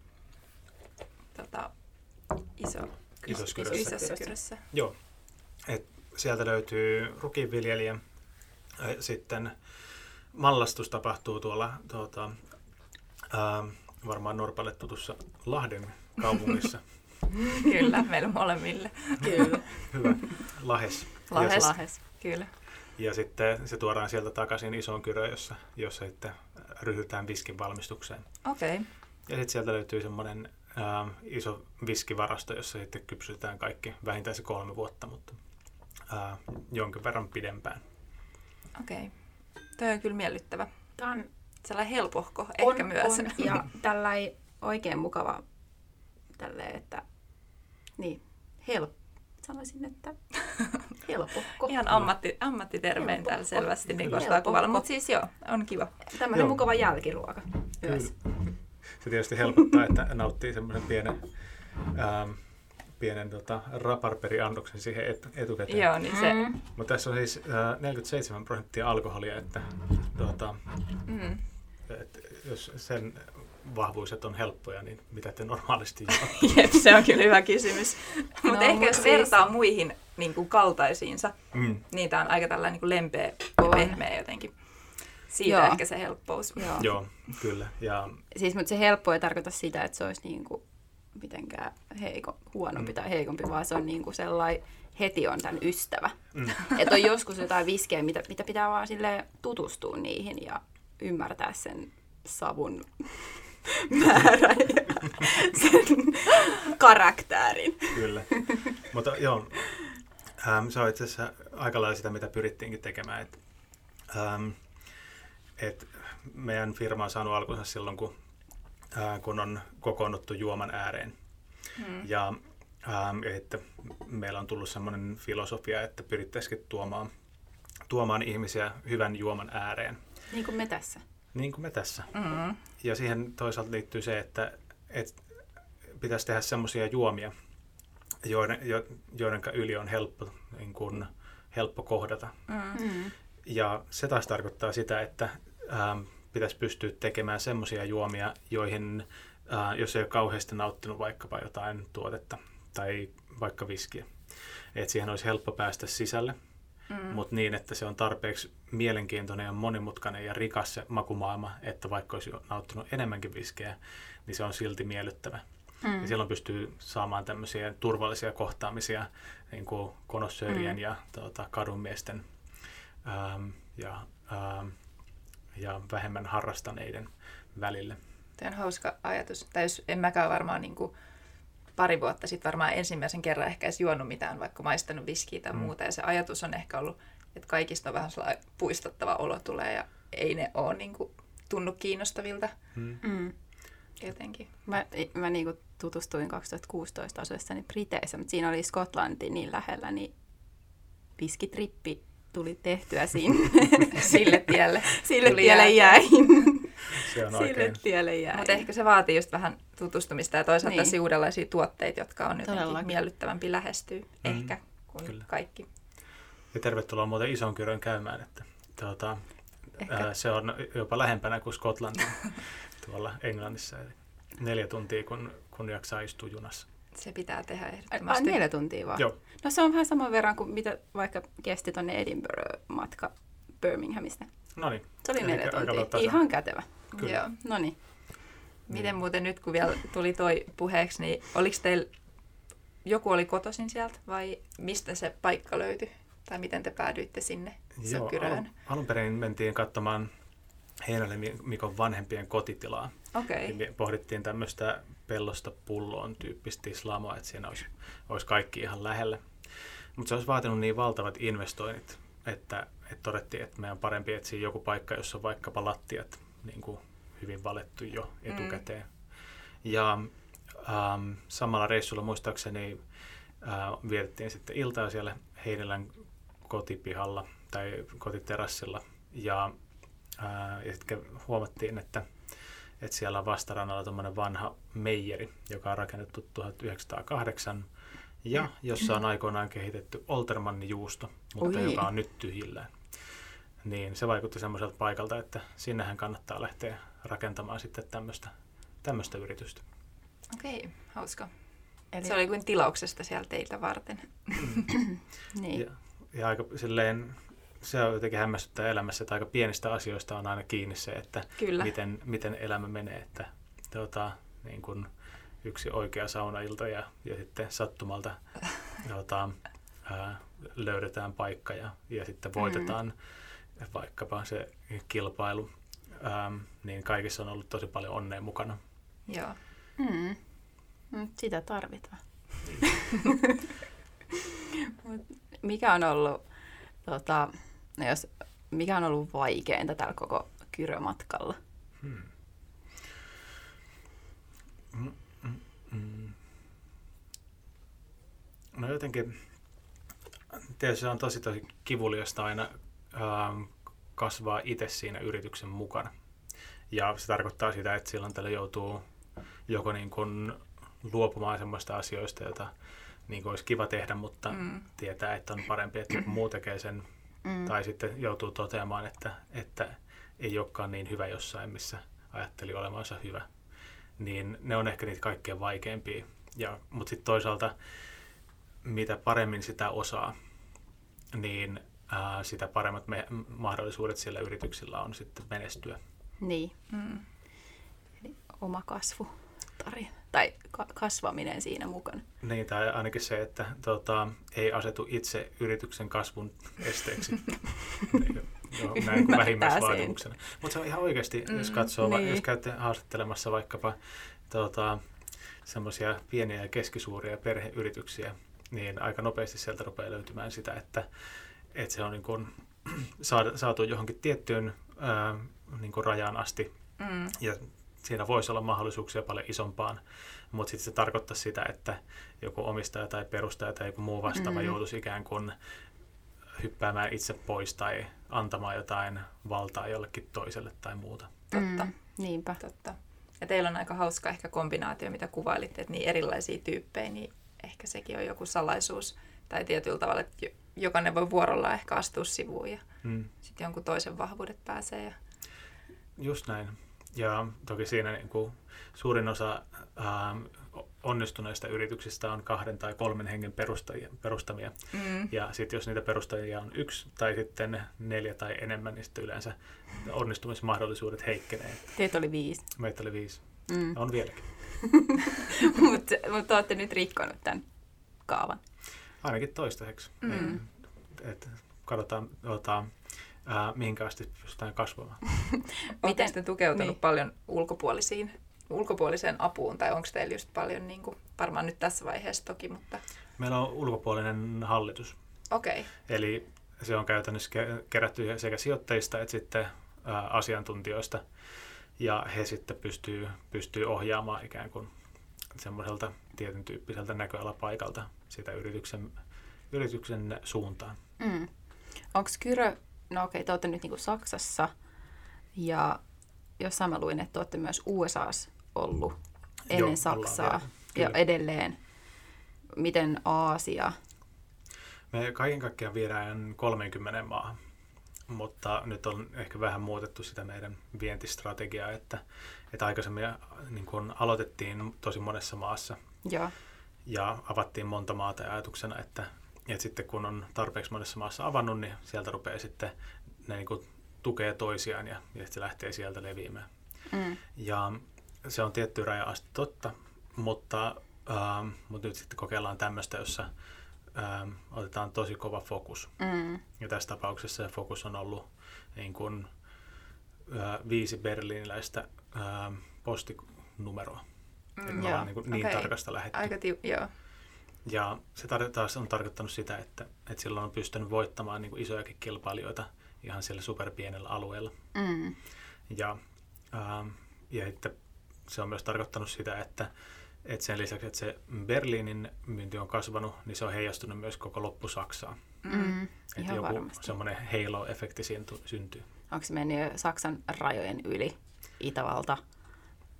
tota, iso, isossa kyrössä? Isossa kyrössä. Joo. Et sieltä löytyy rukiinviljelijä. Sitten mallastus tapahtuu tuolla tuota, ää, varmaan Norpalle tutussa Lahden kaupungissa. Kyllä, meillä molemmille. Kyllä. Hyvä. Lahes. Lahes. Lahes. Kyllä. Ja sitten se tuodaan sieltä takaisin isoon kyröön, jossa, jossa sitten ryhdytään viskin valmistukseen. Okei. Okay. Ja sitten sieltä löytyy semmoinen äh, iso viskivarasto, jossa sitten kypsytetään kaikki vähintään se kolme vuotta, mutta äh, jonkin verran pidempään. Okei. Okay. Tämä on kyllä miellyttävä. Tämä on sellainen helpohko on, ehkä myös. On, ja tällainen oikein mukava, tälleen, että niin, helppo. Sanoisin, että Helppo. Ihan ammatti, ammattitermein Helppo. täällä selvästi niin kuvalla. Mutta siis joo, on kiva. Tämmöinen Joo. mukava jälkiruoka myös. Se tietysti helpottaa, että nauttii semmoisen pienen, ähm, pienen tota, raparperiannoksen siihen et, etukäteen. Joo, niin se, Mm. Mutta tässä on siis äh, 47 prosenttia alkoholia, että tuota, mm, et, jos sen vahvuiset on helppoja, niin mitä te normaalisti jep, se on kyllä hyvä kysymys. Mutta No, ehkä mut jos siis- vertaa muihin niin kuin kaltaisiinsa, Mm. niin tämä on aika tällainen niin kuin lempeä ja pehmeä jotenkin. Siitä Joo. ehkä se helppous. Joo. Joo, kyllä. Ja Siis, mutta se helppo ei tarkoita sitä, että se olisi niinku mitenkään heiko, huonompi Mm. tai heikompi, vaan se on niinku sellainen, heti on tämän ystävä. mm, Että on joskus jotain viskejä, mitä, mitä pitää vaan sille tutustua niihin ja ymmärtää sen savun määrän ja sen karaktäärin. kyllä. Mutta joo, ähm, se on itse asiassa aika lailla sitä, mitä pyrittiinkin tekemään. Et, ähm, et meidän firma on saanut alkunsa silloin, kun, äh, kun on kokoonnuttu juoman ääreen. Mm. Ja ähm, että meillä on tullut semmoinen filosofia, että pyrittäisikin tuomaan, tuomaan ihmisiä hyvän juoman ääreen, Niin kuin me tässä. Niin kuin me tässä. Mm. Ja siihen toisaalta liittyy se, että, että pitäisi tehdä semmoisia juomia, joiden, jo, joiden yli on helppo, niin kuin, helppo kohdata. Mm. Ja se taas tarkoittaa sitä, että ähm, pitäisi pystyä tekemään semmoisia juomia, joihin, äh, jos ei ole kauheasti nauttinut vaikkapa jotain tuotetta tai vaikka viskiä, että siihen olisi helppo päästä sisälle, Mm. mutta niin, että se on tarpeeksi mielenkiintoinen ja monimutkainen ja rikas se makumaailma, että vaikka olisi nauttinut enemmänkin viskejä, niin se on silti miellyttävä. Mm. Ja silloin pystyy saamaan tämmöisiä turvallisia kohtaamisia niin kuin konossöörien Mm. ja tuota, kadunmiesten ähm, ja, ähm, ja vähemmän harrastaneiden välille. Tämä on hauska ajatus. Tai jos en mäkään varmaan niin kuin pari vuotta sitten varmaan ensimmäisen kerran ehkä edes juonut mitään, vaikka maistanut viskiä tai Mm. muuta. Ja se ajatus on ehkä ollut, että kaikista on vähän sellainen puistattava olo tulee ja ei ne ole niin kuin, tunnu kiinnostavilta Mm. Mm. jotenkin. Mä, mä niinku tutustuin 2016 asuessani Briteissä, mutta siinä oli Skotlanti niin lähellä, niin viskitrippi tuli tehtyä siinä. Sille tielle. Sille tuli tielle jäin. Se on Sille oikein. tielle jäin. Mutta ehkä se vaatii just vähän tutustumista ja toisaalta Niin. niin. uudenlaisia tuotteita, jotka on jotenkin Todellakin. miellyttävämpi lähestyä Mm. ehkä kuin Kyllä. kaikki. Ja tervetuloa muuten ison kyrön käymään, että tuota, ää, se on jopa lähempänä kuin Skotlanti tuolla Englannissa. Eli neljä tuntia, kun, kun jaksaa istua junassa. Se pitää tehdä Ai, ehdottomasti. neljä tuntia vaan? Joo, No se on vähän saman verran kuin mitä vaikka kesti tuonne Edinburgh-matka Birminghamista. No niin. Se oli neljä tuntia. Ihan kätevä. Kyllä. Joo. No niin. Miten muuten nyt, kun vielä tuli toi puheeksi, niin oliko teillä, joku oli kotoisin sieltä vai mistä se paikka löytyi? Tai miten te päädyitte sinne Joo, Sokyröön? alun, alun perin mentiin katsomaan Heinälle Mikon vanhempien kotitilaa. Okei. Okay. Pohdittiin tämmöistä pellosta pulloon tyyppistä tislamoa, että siinä olisi, olisi kaikki ihan lähellä. Mutta se olisi vaatinut niin valtavat investoinnit, että, että todettiin, että meidän on parempi etsiä joku paikka, jossa on vaikkapa lattiat niin kuin hyvin valettu jo etukäteen. Mm. Ja ähm, samalla reissulla muistaakseni äh, vietettiin sitten iltaa siellä Heinälän kotipihalla tai kotiterassilla. Ja, äh, ja sitten huomattiin, että, että siellä on vastarannalla tuommoinen vanha meijeri, joka on rakennettu 1908 ja jossa on aikoinaan kehitetty Oltermannin juusto, mutta Oi. joka on nyt tyhjillään. Niin se vaikutti semmoiselta paikalta, että sinnehän kannattaa lähteä rakentamaan sitten tämmöistä, tämmöistä yritystä. Okei, hauska. Eli, Se oli kuin tilauksesta siellä teitä varten. niin. Ja, ja aika silleen, se on jotenkin hämmästyttää elämässä, että aika pienistä asioista on aina kiinni se, että Kyllä. miten, miten elämä menee. Että, tuota, niin kun yksi oikea saunailta ja, ja sitten sattumalta tuota, ää, löydetään paikka ja, ja sitten voitetaan mm. Vaikkapa se kilpailu. Ähm, niin kaikissa on ollut tosi paljon onnea mukana. Joo. Mm. Sitä tarvitaan. Mut mikä on ollut, tota, no jos, mikä on ollut vaikeinta tällä koko kyrömatkalla? Hmm. Mm, mm, mm. No jotenkin tietysti se on tosi tosi kivuliasta aina kasvaa itse siinä yrityksen mukana. Ja se tarkoittaa sitä, että silloin tällä joutuu joko niin kuin luopumaan semmoista asioista, joita niin kuin olisi kiva tehdä, mutta mm. tietää, että on parempi, että joku muu tekee sen. Mm. Tai sitten joutuu toteamaan, että, että ei olekaan niin hyvä jossain, missä ajatteli olevansa hyvä. Niin ne on ehkä niitä kaikkein vaikeimpia. Ja, mutta sitten toisaalta, mitä paremmin sitä osaa, niin ää, sitä paremmat me- mahdollisuudet siellä yrityksillä on sitten menestyä. Niin. Mm. Eli oma kasvu tarina, tai ka- kasvaminen siinä mukana. Niin, tai ainakin se, että tota, ei asetu itse yrityksen kasvun esteeksi. Joo, näin kuin vähimmäisvaatimuksena. Mutta se on ihan oikeasti, mm, jos katsoo, niin. jos käytte haastattelemassa vaikkapa tota, semmoisia pieniä ja keskisuuria perheyrityksiä, niin aika nopeasti sieltä rupeaa löytymään sitä, että, että se on niin kuin saatu johonkin tiettyyn ää, niin kuin rajaan asti. Mm. Ja siinä voisi olla mahdollisuuksia paljon isompaan, mutta sitten se tarkoittaa sitä, että joku omistaja tai perustaja tai joku muu vastaava mm. joutuisi ikään kuin hyppäämään itse pois tai antamaan jotain valtaa jollekin toiselle tai muuta. Totta. Mm, niinpä. Totta. Ja teillä on aika hauska ehkä kombinaatio, mitä kuvailitte, että niin erilaisia tyyppejä, niin ehkä sekin on joku salaisuus tai tietyllä tavalla, että jokainen voi vuorolla ehkä astua sivuun ja mm. sitten jonkun toisen vahvuudet pääsee. Ja... Just näin. Ja toki siinä niin kuin suurin osa ää, onnistuneista yrityksistä on kahden tai kolmen hengen perustajia, perustamia. Mm. Ja sitten jos niitä perustajia on yksi tai sitten neljä tai enemmän, niin sitten yleensä onnistumismahdollisuudet heikkenee. Teitä oli viisi. Meitä oli viisi. Mm. On vieläkin. Mutta mut olette nyt rikkonut tämän kaavan. Ainakin toistaiseksi. Mm. Et, katsotaan, otetaan, ää, mihinkä asti pystytään kasvamaan. Miten te tukeutunut niin. paljon ulkopuolisiin, ulkopuoliseen apuun, tai onko teillä just paljon, niin kuin, varmaan nyt tässä vaiheessa toki, mutta... Meillä on ulkopuolinen hallitus. Okei. Okay. Eli se on käytännössä kerätty sekä sijoittajista että sitten ää, asiantuntijoista, ja he sitten pystyy, pystyy ohjaamaan ikään kuin semmoiselta tietyn tyyppiseltä näköalapaikalta sitä yrityksen, yrityksen suuntaan. Mm. Onko Kyrö, no okei, te olette nyt niin Saksassa ja jossain mä luin, että olette myös USAssa ollut ennen Joo, Saksaa ja edelleen. Miten Aasia? Me kaiken kaikkiaan viedään 30 maahan mutta nyt on ehkä vähän muutettu sitä meidän vientistrategiaa, että, että aikaisemmin niin kun aloitettiin tosi monessa maassa ja, ja avattiin monta maata ja ajatuksena, että, että sitten kun on tarpeeksi monessa maassa avannut, niin sieltä rupeaa sitten, ne niin tukee toisiaan ja, ja se lähtee sieltä leviämään. Mm. Ja se on tietty raja asti totta, mutta, ähm, mutta nyt sitten kokeillaan tämmöistä, jossa ähm, otetaan tosi kova fokus. Mm. Ja tässä tapauksessa se fokus on ollut niin kuin, äh, viisi berliiniläistä äh, postinumeroa. Mm, me ollaan niin, kuin, niin okay. tarkasta lähetty. Aika tiu- joo. Ja se tar- taas on tarkoittanut sitä, että, että silloin on pystynyt voittamaan niin kuin isojakin kilpailijoita ihan siellä superpienellä alueella. Mm. Ja, ähm, ja että se on myös tarkoittanut sitä, että et sen lisäksi, että se Berliinin myynti on kasvanut, niin se on heijastunut myös koko loppu-Saksaan. Mm, että joku semmoinen halo-efekti siinä syntyy. Onko se mennyt jo Saksan rajojen yli, Itävalta,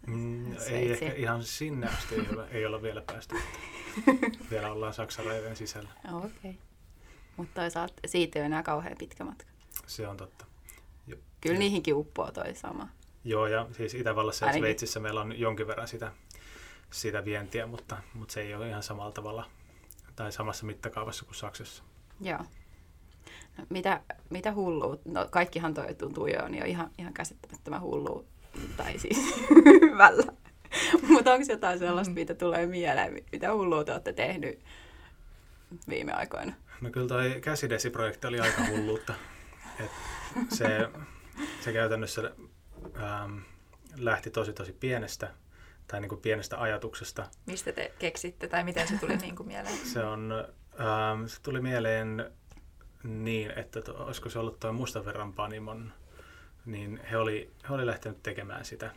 mm, Ei ehkä ihan sinne asti ei ole, ei olla vielä päästy. vielä ollaan Saksan rajojen sisällä. Okei. Okay. Mutta toisaalta siitä ei ole enää kauhean pitkä matka. Se on totta. Jo. Kyllä niihinkin uppoo toi sama. Joo, ja siis Itävallassa ja Sveitsissä meillä on jonkin verran sitä sitä vientiä, mutta, mutta se ei ole ihan samalla tavalla tai samassa mittakaavassa kuin Saksassa. Joo. No, mitä, mitä hullua? No kaikkihan toi tuntuu jo, niin jo ihan, ihan käsittämättömän hullua, tai siis hyvällä. mutta onko jotain sellaista, mm. mitä tulee mieleen? Mitä hullua te olette tehnyt viime aikoina? No kyllä toi käsidesiprojekti oli aika hulluutta. Et se, se käytännössä ähm, lähti tosi tosi pienestä tai niin kuin pienestä ajatuksesta. Mistä te keksitte tai miten se tuli niin kuin mieleen? Se, on, ähm, se tuli mieleen niin, että to, olisiko se ollut tuo Mustaverran Panimon, niin he oli, he oli lähtenyt tekemään sitä.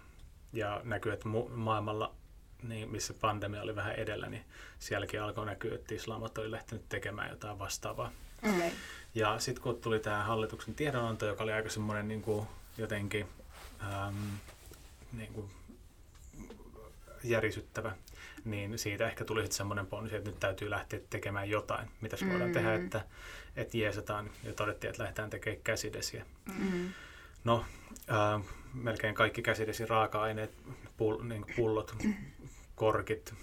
Ja näkyy, että mu- maailmalla, niin missä pandemia oli vähän edellä, niin sielläkin alkoi näkyä, että islamot oli lähtenyt tekemään jotain vastaavaa. Okay. Ja sitten kun tuli tämä hallituksen tiedonanto, joka oli aika semmoinen niin kuin jotenkin äm, niin kuin järisyttävä, niin siitä ehkä tuli sitten semmoinen ponsi, että nyt täytyy lähteä tekemään jotain, mitä mm. voidaan tehdä, että, että jeesataan. Ja todettiin, että lähdetään tekemään käsidesiä. Mm. No, äh, melkein kaikki käsidesi raaka-aineet, pull, niin pullot, korkit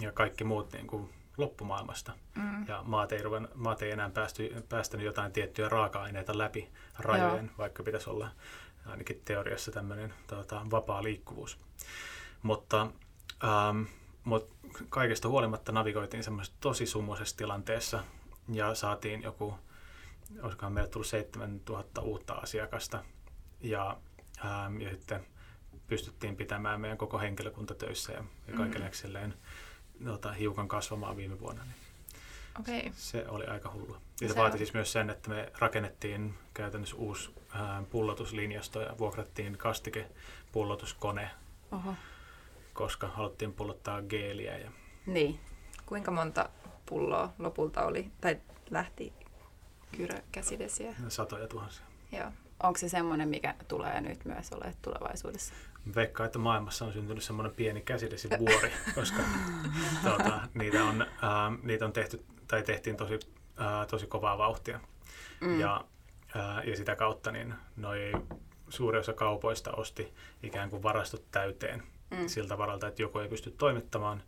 ja kaikki muut niin kuin loppumaailmasta. Mm. Ja maat ei, ruven, maat ei enää päästy, päästänyt jotain tiettyjä raaka-aineita läpi rajojen, Joo. vaikka pitäisi olla ainakin teoriassa tämmöinen tota, vapaa liikkuvuus. Mutta, ähm, mutta kaikesta huolimatta navigoitiin semmoisessa tosi sumuisessa tilanteessa ja saatiin joku, olisikohan meille tullut 7000 uutta asiakasta ja, ähm, ja sitten pystyttiin pitämään meidän koko henkilökunta töissä ja, ja kaikille mm tota, hiukan kasvamaan viime vuonna. Niin okay. Se oli aika hullu. Ja se, se vaati siis myös sen, että me rakennettiin käytännössä uusi ää, pullotuslinjasto ja vuokrattiin kastikepullotuskone, Oho. Koska haluttiin pullottaa geeliä. Ja... Niin. Kuinka monta pulloa lopulta oli, tai lähti kyrökäsidesiä? Satoja tuhansia. Joo. Onko se semmoinen, mikä tulee nyt myös olemaan tulevaisuudessa? Veikkaan, että maailmassa on syntynyt semmoinen pieni käsidesivuori, koska tuota, niitä, on, ää, niitä on tehty, tai tehtiin tosi, ää, tosi kovaa vauhtia. Mm. Ja, ää, ja sitä kautta niin noi suuri osa kaupoista osti ikään kuin varastot täyteen mm. siltä varalta, että joku ei pysty toimittamaan.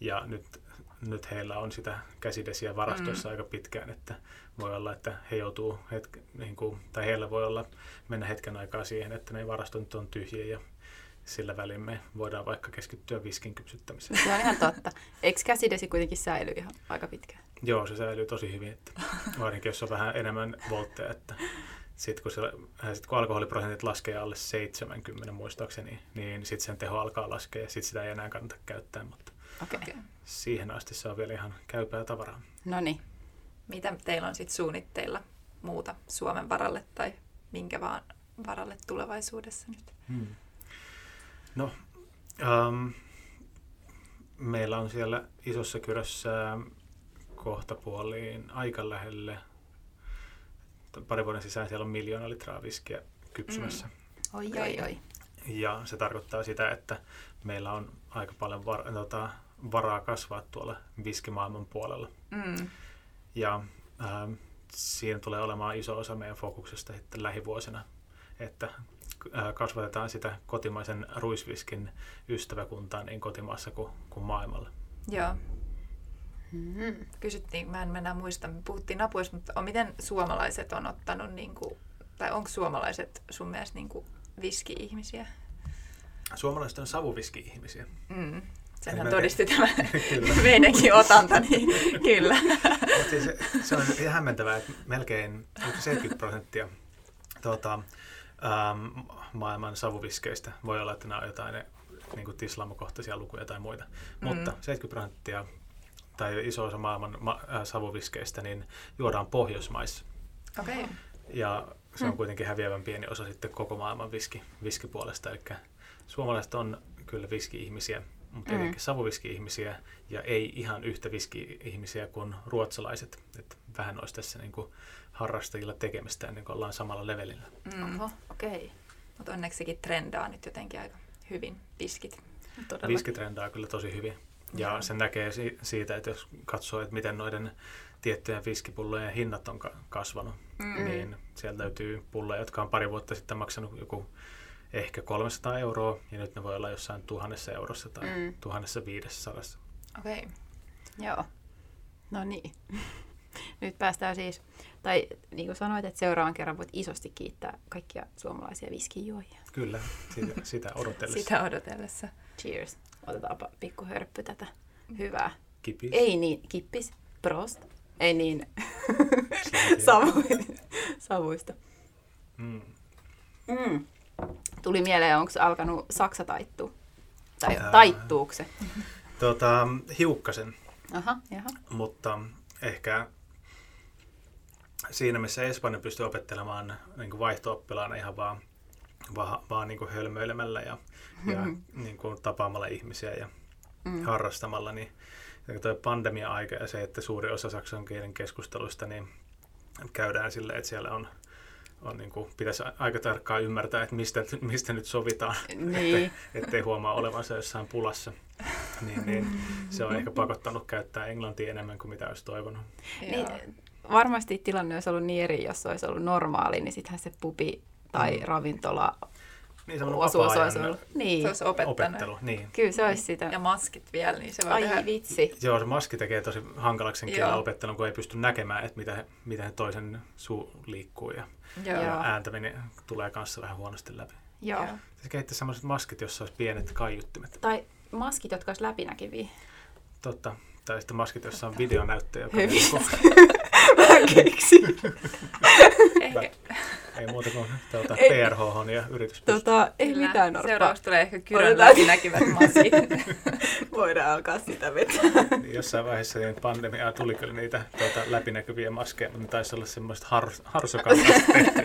Ja nyt, nyt heillä on sitä käsidesiä varastoissa mm. aika pitkään, että voi olla, että he joutuu, hetke, niin kuin, tai heillä voi olla mennä hetken aikaa siihen, että ne varastot on tyhjiä ja sillä välin me voidaan vaikka keskittyä viskin kypsyttämiseen. Se on ihan totta. Eikö käsidesi kuitenkin säily ihan aika pitkään? Joo, se säilyy tosi hyvin, että varsinkin jos on vähän enemmän voltteja, että sitten kun, se, äh, sit kun alkoholiprosentit laskee alle 70 muistaakseni, niin sitten sen teho alkaa laskea ja sitten sitä ei enää kannata käyttää, mutta okay. siihen asti se on vielä ihan käypää tavaraa. No niin. Mitä teillä on sitten suunnitteilla muuta Suomen varalle tai minkä vaan varalle tulevaisuudessa nyt? Hmm. No, um, meillä on siellä isossa kyrössä kohtapuoliin aika lähelle. Pari vuoden sisään siellä on miljoona litraa viskiä kypsymässä. Mm. Oi, oi, oi. Ja se tarkoittaa sitä, että meillä on aika paljon var, tota, varaa kasvaa tuolla viskimaailman puolella. Mm. Ja ähm, siinä tulee olemaan iso osa meidän fokuksesta sitten lähivuosina, että äh, kasvatetaan sitä kotimaisen ruisviskin ystäväkuntaa niin kotimaassa kuin, kuin maailmalla. Joo. Mm-hmm. Kysyttiin, mä en mennä muista, me puhuttiin apuista, mutta miten suomalaiset on ottanut, niin kuin, tai onko suomalaiset sun mielestä niin kuin viski-ihmisiä? Suomalaiset on savuviski-ihmisiä. Mm. Senhän todisti tämä meidänkin otanta, niin kyllä. siis se, se on ihan hämmentävää, että melkein 70 prosenttia tuota, ähm, maailman savuviskeistä voi olla, että nämä on jotain niin kuin tislamokohtaisia lukuja tai muita, mm. mutta 70 prosenttia tai iso osa maailman ma- äh, savuviskeistä niin juodaan Pohjoismaissa. Okay. Ja se on mm. kuitenkin häviävän pieni osa sitten koko maailman viski, viskipuolesta. Eli suomalaiset on kyllä viski-ihmisiä, mutta mm. savuviski-ihmisiä ja ei ihan yhtä viski-ihmisiä kuin ruotsalaiset. Että vähän olisi tässä niin kuin harrastajilla tekemistä ennen kuin ollaan samalla levelillä. Mm. Oho, okei. Okay. Mutta onneksikin trendaa nyt jotenkin aika hyvin viskit. Todella. Viski trendaa kyllä tosi hyvin. Ja mm. se näkee si- siitä, että jos katsoo, että miten noiden tiettyjen viskipullojen hinnat on ka- kasvanut, mm. niin sieltä löytyy pulloja, jotka on pari vuotta sitten maksanut joku ehkä 300 euroa, ja nyt ne voi olla jossain tuhannessa eurossa tai mm. tuhannessa viidessä Okei. Okay. Joo. No niin. Nyt päästään siis, tai niin kuin sanoit, että seuraavan kerran voit isosti kiittää kaikkia suomalaisia viskijuojia. Kyllä, sitä, sitä odotellessa. sitä odotellessa. Cheers. Otetaanpa pikku hörppy tätä. Hyvää. Kippis. Ei niin, kippis. Prost. Ei niin Savu, savuista. Mm. Mm. Tuli mieleen, onko alkanut Saksa taittua? Tai Ää, taittuuko se? Tota, hiukkasen. Aha, jaha. Mutta ehkä siinä, missä Espanja pystyy opettelemaan niin vaihto-oppilaana ihan vaan, vaan, vaan niin kuin hölmöilemällä ja, ja niin kuin tapaamalla ihmisiä ja mm. harrastamalla, niin tuo pandemia-aika ja se, että suuri osa saksan kielen keskusteluista niin käydään sille, että siellä on, on niin kuin, pitäisi aika tarkkaan ymmärtää, että mistä, mistä nyt sovitaan, Niin. että, ettei huomaa olevansa jossain pulassa. Niin, niin, se on ehkä pakottanut käyttää englantia enemmän kuin mitä olisi toivonut. Niin, varmasti tilanne olisi ollut niin eri, jos se olisi ollut normaali, niin sittenhän se pubi tai Mm. ravintola Niin semmoinen osuus olisi ollut. Niin, Se olisi opettanut. opettelu. Niin. kyllä se olisi sitä. Ja maskit vielä, niin se voi Ai tehdä. vitsi. Joo, se maski tekee tosi hankalaksi sen kielen opettelun, kun ei pysty näkemään, että mitä, miten toisen suu liikkuu ja, Joo. Joo. ääntäminen tulee kanssa vähän huonosti läpi. Joo. Se kehittää semmoiset maskit, jossa olisi pienet kaiuttimet. Tai maskit, jotka olisi läpinäkyviä. Totta. Tai sitten maskit, jossa on videonäyttö, joka Hyvin. niinku- Mä keksin. Ehkä, ei muuta kuin tuota, Ei. PRH ja yritys. Tota, ei kyllä. mitään norppaa. Seuraavaksi tulee ehkä kyrön Otetaan- läpinäkyvät maskit. Voidaan alkaa sitä vetää. Niin jossain vaiheessa niin pandemiaa tuli kyllä niitä tuota, läpinäkyviä maskeja, mutta ne taisi olla semmoiset har,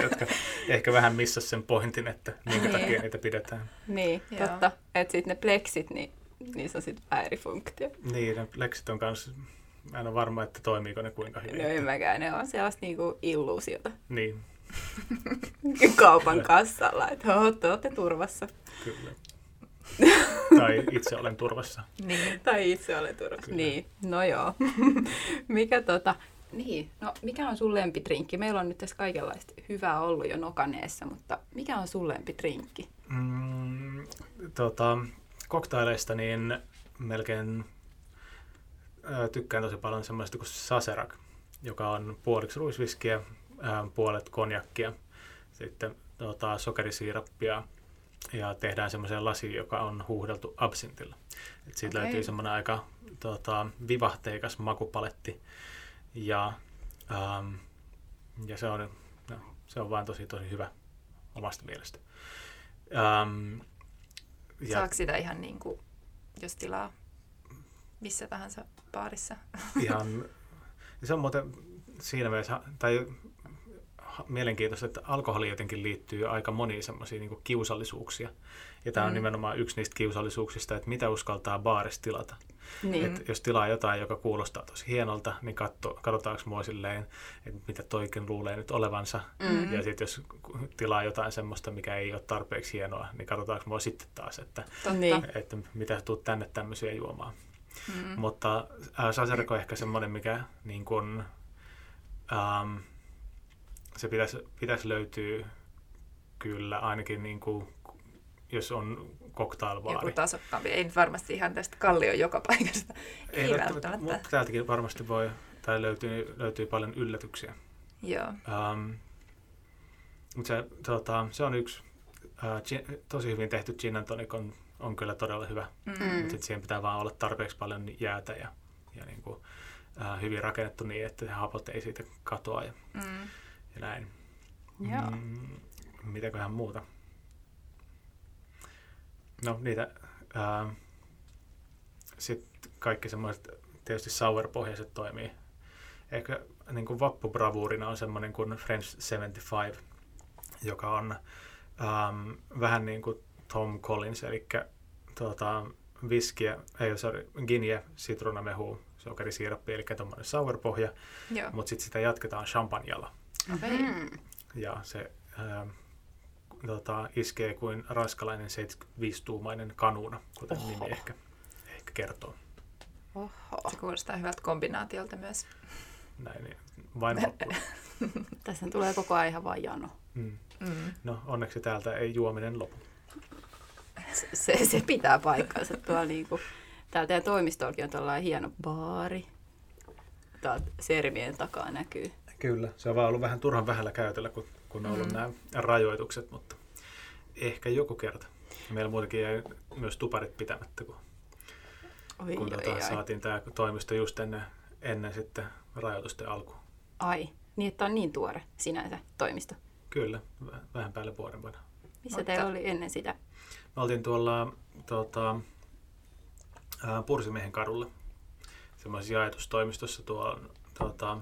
jotka ehkä vähän missasi sen pointin, että minkä Niin. takia niitä pidetään. Niin, Joo. totta. Että sitten ne pleksit, niin niissä on sitten vähän eri funktio. Niin, ne leksit on kanssa, mä en ole varma, että toimiiko ne kuinka hyvin. No ymmärkään, ne on sellaista niinku illuusiota Niin, kaupan kassalla, että "Hoo, te olette turvassa. kyllä. tai itse olen turvassa. niin. Tai itse olet turvassa. Kyllä. Niin, no joo. mikä tota, niin, no mikä on sun lempitrinkki? Meillä on nyt tässä kaikenlaista hyvää ollut jo nokaneessa, mutta mikä on sun lempitrinkki? Mm, tota, koktaileista niin melkein ää, tykkään tosi paljon semmoista kuin Saserak, joka on puoliksi ruisviskiä, ää, puolet konjakkia, sitten tota, sokerisiirappia ja tehdään semmoiseen lasiin, joka on huuhdeltu absintilla. Et siitä Okei. löytyy semmoinen aika tota, vivahteikas makupaletti ja, ähm, ja se, on, no, se on vaan tosi tosi hyvä omasta mielestä. Ähm, ja Saako sitä ihan niin kuin, jos tilaa missä tahansa baarissa? ihan, se on muuten siinä mielessä, tai mielenkiintoista, että alkoholi jotenkin liittyy aika moniin semmoisiin niin kiusallisuuksia. Ja tämä on Mm. nimenomaan yksi niistä kiusallisuuksista, että mitä uskaltaa baarissa tilata. Niin, Et jos tilaa jotain, joka kuulostaa tosi hienolta, niin katso, katsotaanko mua silleen, että mitä toikin luulee nyt olevansa. Mm. Ja sitten jos tilaa jotain semmoista, mikä ei ole tarpeeksi hienoa, niin katsotaanko mua sitten taas, että. Niin. että mitä tuut tänne tämmöisiä juomaan. Mm. Mutta äh, Saserko on ehkä semmoinen, mikä niin kun, ähm, se pitäisi, pitäisi löytyä kyllä ainakin niin kuin, jos on Joku cocktailbaari. tasokkaampi. Ei nyt varmasti ihan tästä kallio joka paikasta. Ei välttämättä. Mutta täältäkin varmasti voi, tai löytyy, löytyy paljon yllätyksiä. Joo. Ähm, mutta se, tota, se on yksi äh, gin, tosi hyvin tehty gin and tonic on, on kyllä todella hyvä. Mm. Mutta siihen pitää vaan olla tarpeeksi paljon jäätä ja, ja niin kuin, äh, hyvin rakennettu niin, että hapot ei siitä katoa ja, Mm. Ja näin. Joo. Mm, mitäköhän muuta? No niitä, ää, sitten kaikki semmoiset, tietysti sour-pohjaiset toimii. Ehkä niin kuin vappubravuurina on semmoinen kuin French 75, joka on ähm, vähän niin kuin Tom Collins, eli tuota, viskiä, ei sorry, ginje, sitruunamehu, sokerisiirappi, eli tuommoinen sour-pohja, mutta sitten sitä jatketaan champagnella Okei. Mm. ja se ää, tota, iskee kuin raskalainen 75-tuumainen kanuuna, kuten Oho. nimi ehkä, ehkä kertoo. Oho. Se kuulostaa hyvältä kombinaatiolta myös. Näin, niin vain. Tässä tulee koko ajan ihan vaan jano. Mm. Mm. No onneksi täältä ei juominen lopu. Se, se pitää paikkansa. Tuolla niinku, täällä teidän toimistollakin on tällainen hieno baari. Täältä sermien takaa näkyy. Kyllä, se on vaan ollut vähän turhan vähällä käytöllä, kun, kun on ollut Mm. nämä rajoitukset, mutta ehkä joku kerta. Meillä muutenkin jäi myös tuparit pitämättä, kun, Oi, kun oi, tota, ai. saatiin tämä toimisto just ennen, ennen sitten rajoitusten alku. ai. Niin, että on niin tuore sinänsä toimisto. Kyllä, väh- vähän päälle vuoden vanha. Missä Mutta- teillä oli ennen sitä? Me oltiin tuolla tota, Pursimiehen kadulla, semmoisessa jaetustoimistossa tuolla tota,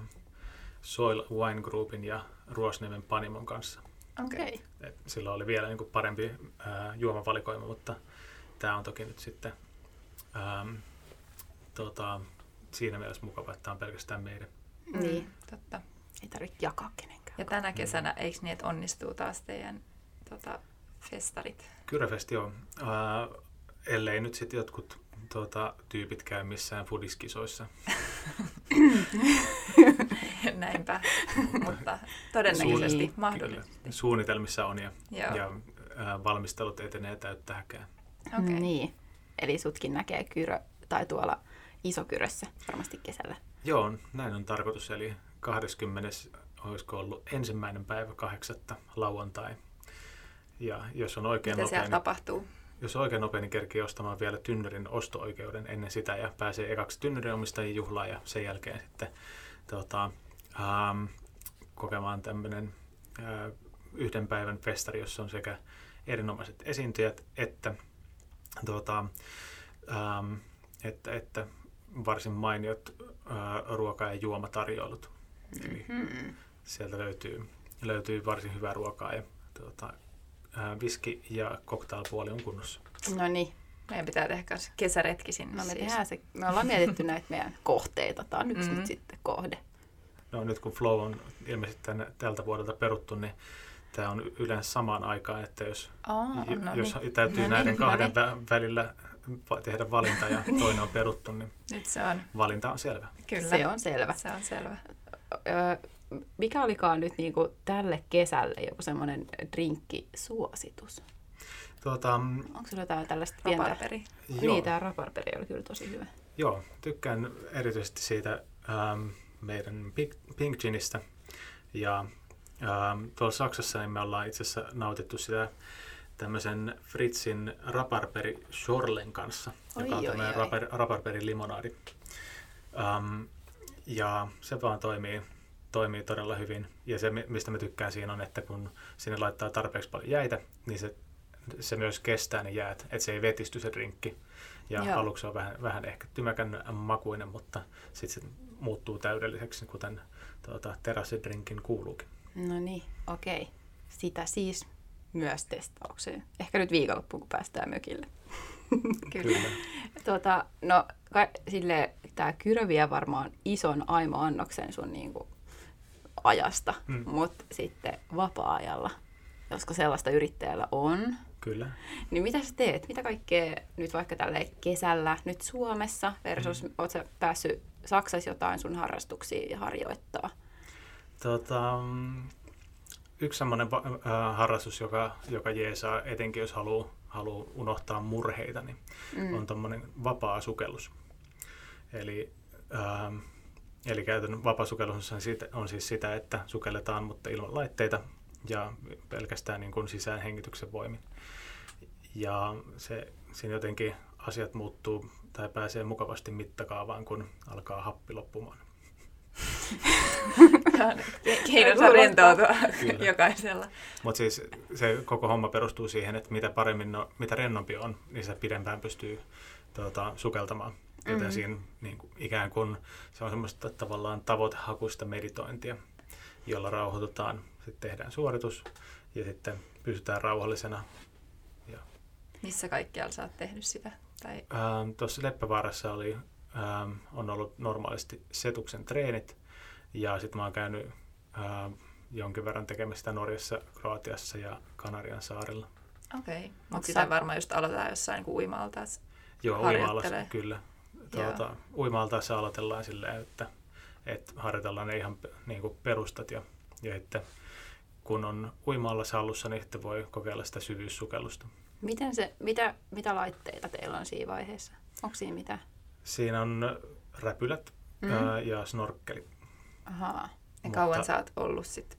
Soil Wine Groupin ja Ruosniemen Panimon kanssa. Okei. Et silloin oli vielä niin kuin parempi ää, juomavalikoima, mutta tämä on toki nyt sitten ää, tota, siinä mielessä mukava, että tämä on pelkästään meidän. Niin. Totta. Ei tarvitse jakaa kenenkään. Ja tänä kesänä, eikö niin, että onnistuu taas teidän tota, festarit? Kyröfest, joo. Uh, ellei nyt sitten jotkut tuota, tyypit käy missään fudiskisoissa. Näinpä, mutta todennäköisesti Suun- mahdollisesti. Kyllä. Suunnitelmissa on ja, Joo. ja uh, valmistelut etenee täyttä häkää. Okei. Niin. Eli sutkin näkee kyrö, tai tuolla isokyrössä varmasti kesällä. Joo, näin on tarkoitus. Eli 20. olisiko ollut ensimmäinen päivä kahdeksatta lauantai. Ja jos on oikein Mitä nopea, niin, tapahtuu? jos on oikein nopea, niin kerkii ostamaan vielä Tynnerin osto-oikeuden ennen sitä ja pääsee ekaksi Tynnerin omistajien juhlaan ja sen jälkeen sitten tota, ähm, kokemaan tämmöinen äh, yhden päivän festari, jossa on sekä erinomaiset esiintyjät että, tota, ähm, että, että varsin mainiot äh, ruoka- ja juomatarjoilut. Eli Hmm. sieltä löytyy, löytyy varsin hyvää ruokaa ja tuota, ää, viski ja cocktailpuoli on kunnossa. No niin, Meidän pitää tehdä kanssa kesäretki sinne. no me, siis. tehdään se, me ollaan mietitty näitä meidän kohteita. Tämä on yksi Mhm. nyt sitten kohde. No nyt kun Flow on ilmeisesti tänne, tältä vuodelta peruttu, niin tämä on yleensä samaan aikaan, että jos, j- no jos niin. täytyy No näiden niin, no kahden niin. vä- välillä tehdä valinta ja toinen on peruttu, niin Nyt se on. valinta on selvä. Kyllä. Se on selvä. Se on selvä. Öö, mikä olikaan nyt niinku tälle kesälle joku semmoinen drinkkisuositus? Tuota, Onko sulla jotain tällaista pientä? Raparperi. joo, Niin, tämä raparperi oli kyllä tosi hyvä. joo, tykkään erityisesti siitä ähm, meidän Pink, Ginistä. Ja ähm, tuolla Saksassa niin me ollaan itse asiassa nautittu sitä tämmöisen Fritzin raparperi Schorlen kanssa, Oi, joka on tämmöinen raper, raparperi limonaadi. Ähm, ja se vaan toimii, toimii todella hyvin. Ja se, mi- mistä mä tykkään siinä on, että kun sinne laittaa tarpeeksi paljon jäitä, niin se, se myös kestää ne jäät, että se ei vetisty se drinkki. Ja Joo. aluksi on vähän, vähän ehkä tymäkän makuinen, mutta sitten se muuttuu täydelliseksi, kuten tuota, terassidrinkin kuuluukin. No niin, okei. Sitä siis myös testaukseen. Ehkä nyt viikonloppuun, kun päästään mökille. Kyllä. Tuota, no, ka- sille tämä kyrö vie varmaan ison aimo-annoksen sun niinku ajasta, Mm. mm. mutta sitten vapaa-ajalla, josko sellaista yrittäjällä on, Kyllä. niin mitä sä teet? Mitä kaikkea nyt vaikka tälle kesällä nyt Suomessa versus, Mm. oot sä päässyt Saksassa jotain sun harrastuksia harjoittaa? Tota, mm, yksi semmoinen äh, harrastus, joka, joka jeesaa, etenkin jos haluaa haluu unohtaa murheita, niin mm. on tuommoinen vapaa sukellus. Eli, ähm, eli käytännön vapaa sukellus on, siitä, on siis sitä, että sukelletaan, mutta ilman laitteita ja pelkästään niin kuin sisäänhengityksen voimin. Ja se, siinä jotenkin asiat muuttuu tai pääsee mukavasti mittakaavaan, kun alkaa happi loppumaan. Keinonsa rentoutua Kyllä. jokaisella. Mutta siis se koko homma perustuu siihen, että mitä paremmin, no, mitä rennompi on, niin sitä pidempään pystyy tuota, sukeltamaan. Joten mm-hmm. siinä niin kuin, ikään kuin se on semmoista tavallaan tavoitehakuista meditointia, jolla rauhoitutaan, sitten tehdään suoritus ja sitten pysytään rauhallisena. Ja, Missä kaikkialla sä oot tehnyt sitä? Tai ähm, Tuossa Leppävaarassa oli, ähm, on ollut normaalisti setuksen treenit ja sitten mä oon käynyt ähm, jonkin verran tekemässä sitä Norjassa, Kroatiassa ja Kanarian saarilla. okei. Okay. Mutta sitä sä- varmaan just aloitetaan jossain niin uimalta. Joo, uimaalassa kyllä. Tuota, uimaaltaessa aloitellaan silleen, että, että harjoitellaan ne ihan niin kuin perustat ja, ja että kun on uimaalla hallussa, niin sitten voi kokeilla sitä syvyyssukellusta. Miten se, mitä, mitä laitteita teillä on siinä vaiheessa? Onko siinä mitä? Siinä on räpylät Mm. ää, ja snorkkeli. Ahaa. Ja Mutta- kauan sä oot ollut sit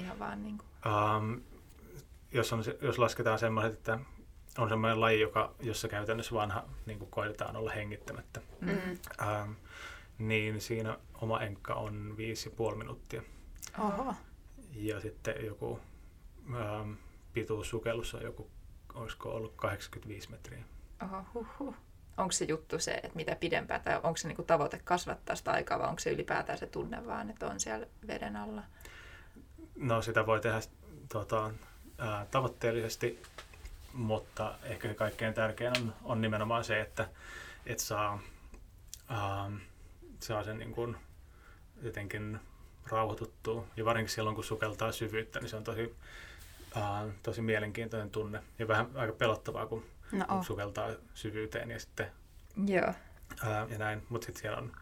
ihan vaan niin kuin... Ähm, jos, on, jos lasketaan semmoiset, että on semmoinen laji, joka, jossa käytännössä vanha niin kuin koitetaan olla hengittämättä, Mm. ähm, niin siinä oma enkka on viisi ja puoli minuuttia. Oho. Ja sitten joku ähm, pituussukellus on joku, olisiko ollut 85 metriä. Oho, huhhuh. Onko se juttu se, että mitä pidempään, tai onko se niinku tavoite kasvattaa sitä aikaa, vai onko se ylipäätään se tunne vaan, että on siellä veden alla? No sitä voi tehdä tota, ää, tavoitteellisesti, mutta ehkä se kaikkein tärkein on, on nimenomaan se, että et saa, ähm, saa sen niin kuin jotenkin rauhoituttua. Ja varsinkin silloin, kun sukeltaa syvyyttä, niin se on tosi, uh, tosi mielenkiintoinen tunne. Ja vähän aika pelottavaa, kun, no kun sukeltaa syvyyteen ja sitten Joo. Uh, ja näin. Mutta sitten siellä on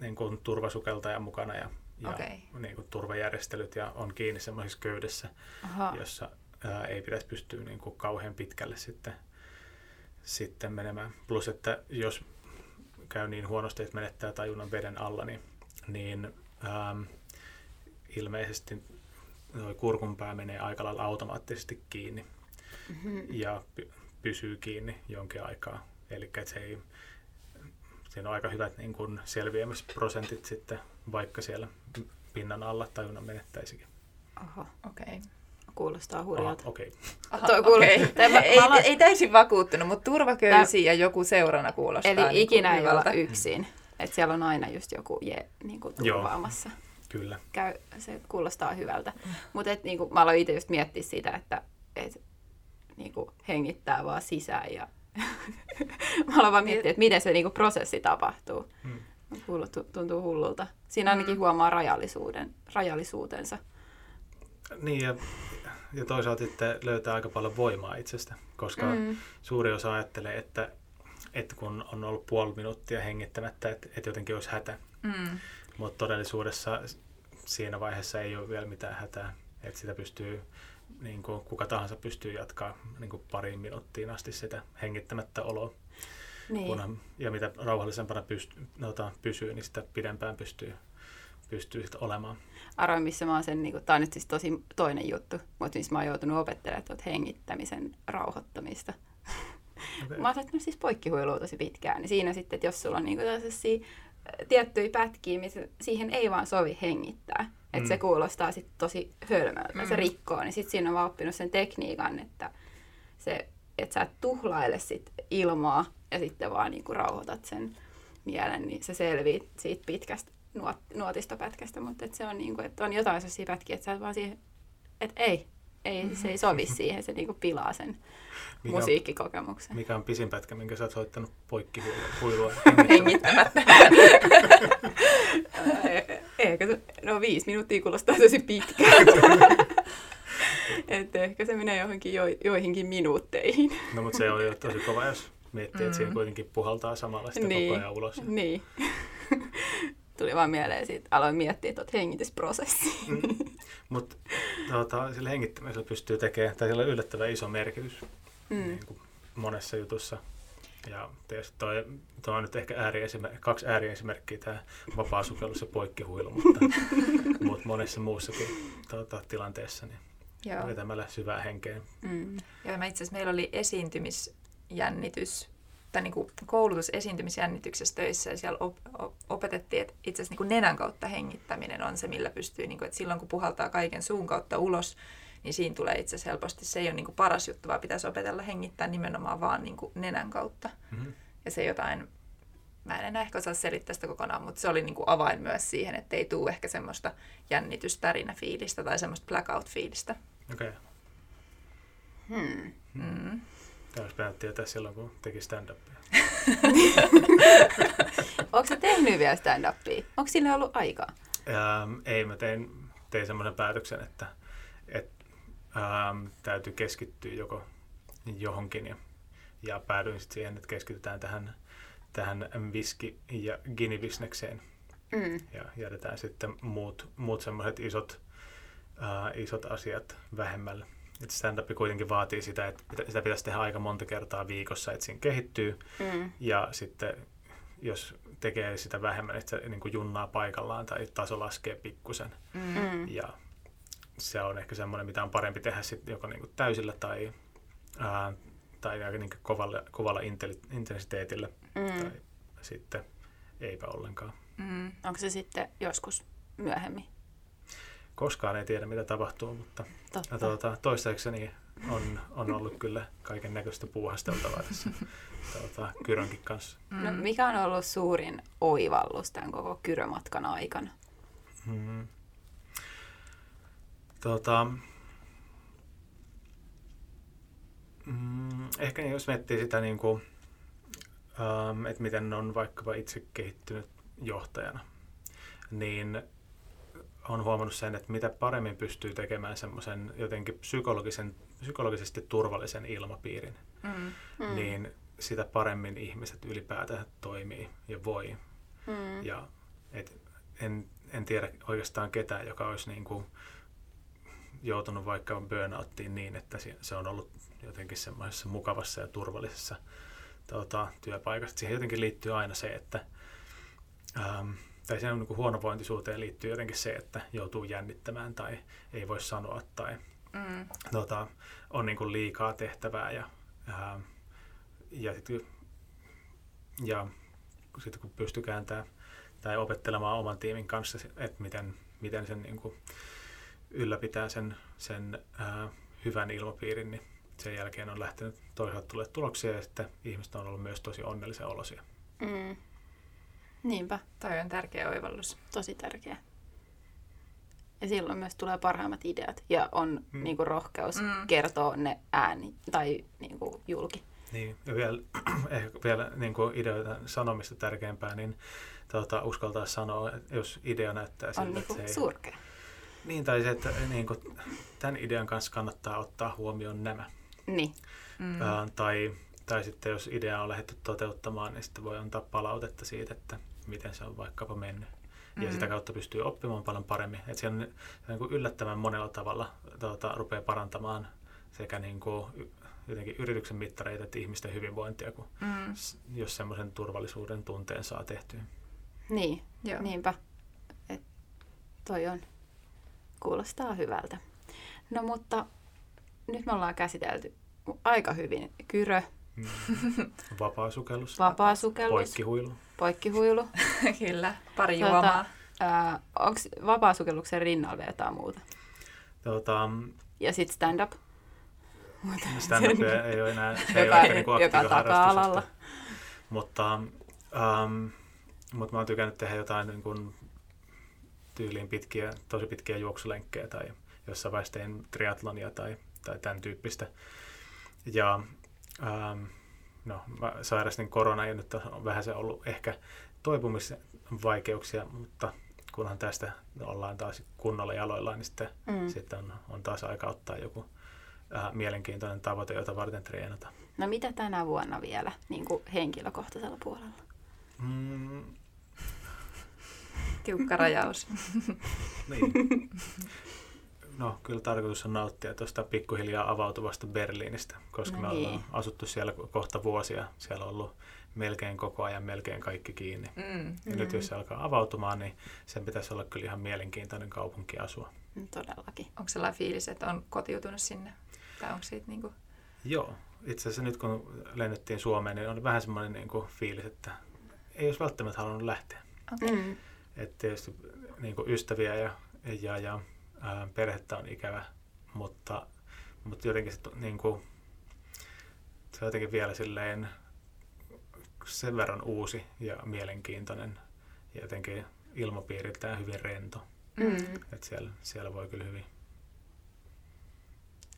niin kuin, turvasukeltaja mukana ja, ja okay. niin kuin, turvajärjestelyt ja on kiinni semmoisessa köydessä, Aha. jossa ää, ei pitäisi pystyä niin kuin, kauhean pitkälle sitten, sitten menemään. Plus, että jos käy niin huonosti, että menettää tajunnan veden alla, niin, niin ähm, ilmeisesti noi kurkunpää menee aika lailla automaattisesti kiinni mm-hmm. ja py- pysyy kiinni jonkin aikaa. Eli se ei, siinä on aika hyvät niin kuin selviämisprosentit sitten, vaikka siellä pinnan alla tajunnan menettäisikin. Oho, okei. Okay. Kuulostaa hurjalta. Okei. Okay. okay. ei, ei, ei täysin vakuuttunut, mutta turvaköysi ja joku seurana kuulostaa Eli niin ikinä ei olla yksin. Että siellä on aina just joku je, niin kuin turvaamassa. Joo, kyllä. Käy, se kuulostaa hyvältä. Mutta niin mä aloin itse just miettiä sitä, että et, niin kuin hengittää vaan sisään ja mä aloin vaan miettiä, että miten se niin kuin prosessi tapahtuu. Hmm. Tuntuu hullulta. Siinä ainakin mm. huomaa rajallisuuden, rajallisuutensa. Niin, ja, ja toisaalta sitten löytää aika paljon voimaa itsestä, koska mm. suuri osa ajattelee, että, että kun on ollut puoli minuuttia hengittämättä, että, että jotenkin olisi hätä. Mm. Mutta todellisuudessa siinä vaiheessa ei ole vielä mitään hätää, että sitä pystyy, niin kuin kuka tahansa pystyy jatkaa niin kuin pariin minuuttiin asti sitä hengittämättä oloa. Niin. Kunhan, ja mitä rauhallisempana pyst, no, pysyy, niin sitä pidempään pystyy, pystyy olemaan arvoin, missä mä oon sen, niin kuin, tämä on nyt siis tosi toinen juttu, mutta missä mä oon joutunut opettelemaan tuot hengittämisen rauhoittamista. Okay. mä oon siis poikkihuilua tosi pitkään, niin siinä sitten, että jos sulla on niin kuin, tiettyjä pätkiä, missä siihen ei vaan sovi hengittää, että mm. se kuulostaa sitten tosi hölmöltä, mm. se rikkoo, niin sitten siinä on vaan oppinut sen tekniikan, että, se, että sä et tuhlaile sit ilmaa ja sitten vaan niin kuin rauhoitat sen mielen, niin se selvii siitä pitkästä nuot, nuotistopätkästä, mutta et se on, niin kuin, että on jotain sellaisia pätkiä, että sä vaan siihen, että ei, ei, se ei sovi siihen, se niinku pilaa sen mikä musiikkikokemuksen. On, mikä on pisin pätkä, minkä sä oot soittanut poikki huilua hengittämättä? ehkä se, no viisi minuuttia kuulostaa tosi pitkään. että ehkä se menee johonkin jo, joihinkin minuutteihin. no mutta se on jo tosi kova, jos miettii, mm. että siinä kuitenkin puhaltaa samalla sitä niin, koko ajan ulos. Niin tuli vaan mieleen siitä, aloin miettiä tuota hengitysprosessia. Mm. Mutta tuota, sillä hengittämisellä pystyy tekemään, tai sillä on yllättävän iso merkitys mm. niin kuin monessa jutussa. Ja tietysti toi, toi on nyt ehkä ääriesimer- kaksi ääriesimerkkiä, tämä vapaa sukellus ja poikkihuilu, mutta, mutta monessa muussakin tuota, tilanteessa niin Joo. vetämällä syvää henkeä. Mm. Joo, mä itse asiassa meillä oli esiintymisjännitys tai niin kuin koulutus esiintymisjännityksessä töissä ja siellä op, op, opetettiin, että itse asiassa niin kuin nenän kautta hengittäminen on se, millä pystyy, niin kuin, että silloin kun puhaltaa kaiken suun kautta ulos, niin siinä tulee itse asiassa helposti, se ei ole niin kuin paras juttu, vaan pitäisi opetella hengittää nimenomaan vaan niin kuin nenän kautta. Mm-hmm. Ja se jotain, mä en enää ehkä osaa selittää sitä kokonaan, mutta se oli niin kuin avain myös siihen, että ei tule ehkä semmoista jännitystärinä-fiilistä tai semmoista blackout-fiilistä. Okei. Okay. Hmm. Mm. Tämä olisi pitänyt tietää silloin, kun teki stand-upia. Onko se tehnyt vielä stand-upia? Onko sille ollut aikaa? Ähm, ei, mä tein, tein semmoisen päätöksen, että et, ähm, täytyy keskittyä joko johonkin ja, ja päädyin sitten siihen, että keskitytään tähän, tähän viski- ja ginibisnekseen mm. ja jätetään sitten muut, muut semmoiset isot, äh, isot asiat vähemmälle stand-up kuitenkin vaatii sitä, että sitä pitäisi tehdä aika monta kertaa viikossa, että siinä kehittyy. Mm. Ja sitten jos tekee sitä vähemmän, että se niin kuin junnaa paikallaan tai taso laskee pikkusen. Mm. Ja se on ehkä semmoinen, mitä on parempi tehdä sitten joko niin kuin täysillä tai, ää, tai aika niin kuin kovalla, kovalla intensiteetillä mm. tai sitten eipä ollenkaan. Mm. Onko se sitten joskus myöhemmin? Koskaan ei tiedä, mitä tapahtuu, mutta tuota, toistaiseksi on, on ollut kyllä kaiken näköistä puuhasteltavaa tässä tuota, Kyrönkin kanssa. No, mikä on ollut suurin oivallus tämän koko Kyrömatkan aikana? Hmm. Tuota, mm, ehkä jos miettii sitä, niin kuin, ähm, että miten on vaikkapa itse kehittynyt johtajana, niin on huomannut sen, että mitä paremmin pystyy tekemään semmoisen jotenkin psykologisen, psykologisesti turvallisen ilmapiirin, Mm. Mm. niin sitä paremmin ihmiset ylipäätään toimii ja voi. Mm. Ja et en, en tiedä oikeastaan ketään, joka olisi niin kuin joutunut vaikka burnouttiin niin, että se- on ollut jotenkin semmoisessa mukavassa ja turvallisessa tota, työpaikassa. Siihen jotenkin liittyy aina se, että ähm, tai siihen niin huonovointisuuteen liittyy jotenkin se, että joutuu jännittämään tai ei voi sanoa tai Mm. tota, on niin kuin liikaa tehtävää ja, ää, ja, sit, ja sitten kun pystyy kääntämään tai opettelemaan oman tiimin kanssa, että miten, miten sen niin kuin ylläpitää sen, sen ää, hyvän ilmapiirin, niin sen jälkeen on lähtenyt toisaalta tulee tuloksia ja sitten ihmiset on ollut myös tosi onnellisia olosia. Mm. Niinpä, Toi on tärkeä oivallus. tosi tärkeä. Ja silloin myös tulee parhaimmat ideat ja on Mm. niinku rohkeus Mm. kertoa ne ääni tai niinku julki. Niin, ja vielä, ehkä vielä niin kuin ideoita sanomista tärkeämpää, niin tuota, uskaltaa sanoa, että jos idea näyttää On siltä, niinku että se ei... surkea. Niin, tai se, että niin kuin, tämän idean kanssa kannattaa ottaa huomioon nämä. Niin. Mm. Ää, tai, tai sitten jos idea on lähdetty toteuttamaan, niin sitten voi antaa palautetta siitä, että miten se on vaikkapa mennyt. Ja Mm. sitä kautta pystyy oppimaan paljon paremmin. Että se on, se on niin kuin yllättävän monella tavalla tuota, rupeaa parantamaan sekä niin kuin, jotenkin yrityksen mittareita että ihmisten hyvinvointia, kun, Mm. s- jos semmoisen turvallisuuden tunteen saa tehtyä. Niin, Joo. niinpä. Et toi on, kuulostaa hyvältä. No mutta nyt me ollaan käsitelty aika hyvin kyrö, Mm. Vapaa sukellus, vapaa sukellus, poikkihuilu. poikkihuilu. Kyllä, pari Tota, juomaa. Onko vapaa sukelluksen rinnalla vielä jotain muuta? Tuota, Ja sitten stand-up. stand ei ole enää se ei Joka- ole ehkä niinku joka taka-alalla. Mutta, ähm, mutta mä oon tykännyt tehdä jotain niin kuin tyyliin pitkiä, tosi pitkiä juoksulenkkejä tai jossain vaiheessa tein triatlonia tai, tai tämän tyyppistä. Ja ähm, no, mä sairastin korona ja nyt on vähän se ollut ehkä toipumisvaikeuksia, mutta kunhan tästä ollaan taas kunnolla jaloillaan, niin sitten, Mm. sitten on, on taas aika ottaa joku äh, mielenkiintoinen tavoite, jota varten treenata. No mitä tänä vuonna vielä niin kuin henkilökohtaisella puolella? Mm, Tiukka rajaus. niin. No, kyllä tarkoitus on nauttia tuosta pikkuhiljaa avautuvasta Berliinistä, koska No me niin. ollaan asuttu siellä kohta vuosia. Siellä on ollut melkein koko ajan melkein kaikki kiinni. Mm. Ja nyt jos se alkaa avautumaan, niin sen pitäisi olla kyllä ihan mielenkiintoinen kaupunki asua. Mm, Todellakin. Onko sellainen fiilis, että on kotiutunut sinne? Tai onko siitä niinku... Joo, itse asiassa nyt kun lennettiin Suomeen, niin oli vähän semmoinen niin kuin fiilis, että ei olisi välttämättä halunnut lähteä. Okay. Mm. Että tietysti niin kuin ystäviä ja, ja, ja ää, perhettä on ikävä, mutta, mutta jotenkin se, niin kuin, se on jotenkin vielä silleen sen verran uusi ja mielenkiintoinen ja jotenkin ilmapiiriltään hyvin rento. Mm. Että siellä, siellä voi kyllä hyvin.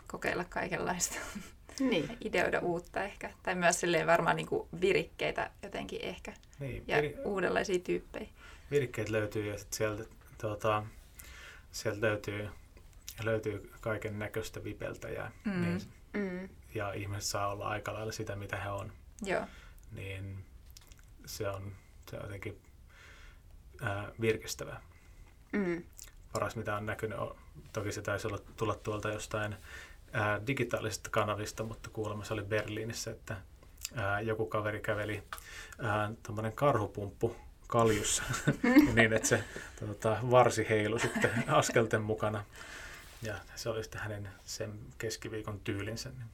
Kokeilla kaikenlaista. Niin. Ideoida uutta ehkä. Tai myös silleen varmaan niinku virikkeitä jotenkin ehkä. Niin, Ja vir, uudenlaisia tyyppejä. virikkeet löytyy ja sit sieltä, tuota, sieltä löytyy, löytyy kaiken näköistä vipeltäjää. Mm. Niin, Mm. ja ihmiset saa olla aika lailla sitä, mitä he on. Joo. niin se on, se on jotenkin ää, virkistävää. Mm. Paras mitä on näkynyt, on, toki se taisi olla tulla tuolta jostain ää, digitaalisesta kanavista, mutta kuulemma se oli Berliinissä, että ää, joku kaveri käveli tuommoinen karhupumppu kaljussa niin, että se tota, varsi heilu sitten askelten mukana. Ja se oli sitten hänen sen keskiviikon tyylinsä. Niin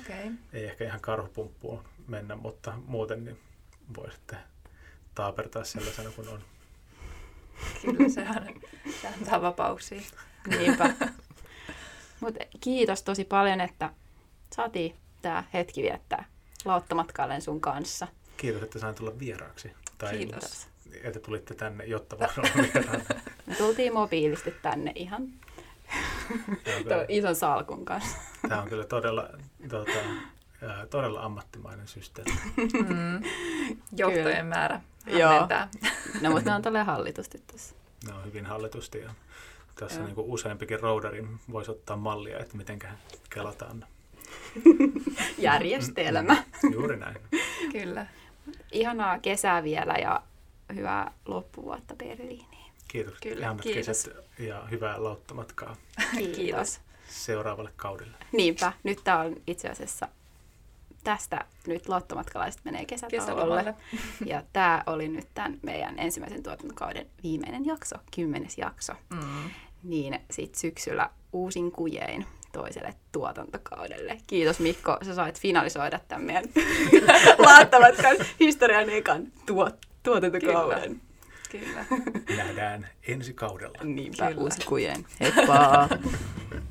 Okei. Okay. ei ehkä ihan karhupumppuun mennä, mutta muuten niin voi sitten taapertaa sellaisena kuin on. Kyllä se, on, se antaa vapauksia. Niinpä. Mutta kiitos tosi paljon, että saatiin tämä hetki viettää lauttamatkaillen sun kanssa. Kiitos, että sain tulla vieraaksi. Tai Kiitos. että tulitte tänne, jotta voin olla. Me tultiin mobiilisti tänne ihan kyllä, ison salkun kanssa. tämä on kyllä todella, tuota, todella ammattimainen systeemi. Mm. Johtojen määrä Joo. hämmentää. No mutta ne on tolleen hallitusti tuossa. ne on hyvin hallitusti ja tässä niin kuin useampikin roudarin voisi ottaa mallia, että miten kelataan. Järjestelmä. Juuri näin. Kyllä. Ihanaa kesää vielä ja hyvää loppuvuotta Berliiniin. Kiitos. Kyllä, Ihanat kiitos. kesät ja hyvää lauttamatkaa Kiitos. seuraavalle kaudelle. Niinpä, nyt tämä on itse asiassa tästä nyt lottomatkalaiset menee kesätauolle. Ja tämä oli nyt tämän meidän ensimmäisen tuotantokauden viimeinen jakso, kymmenes jakso. Mm. Niin sitten syksyllä uusin kujein toiselle tuotantokaudelle. Kiitos Mikko, sä sait finalisoida tämän meidän laattamatkan historian ekan tuo, tuotantokauden. Kyllä. Nähdään ensi kaudella. Niinpä, Kyllä. uusi kujein. Heippa!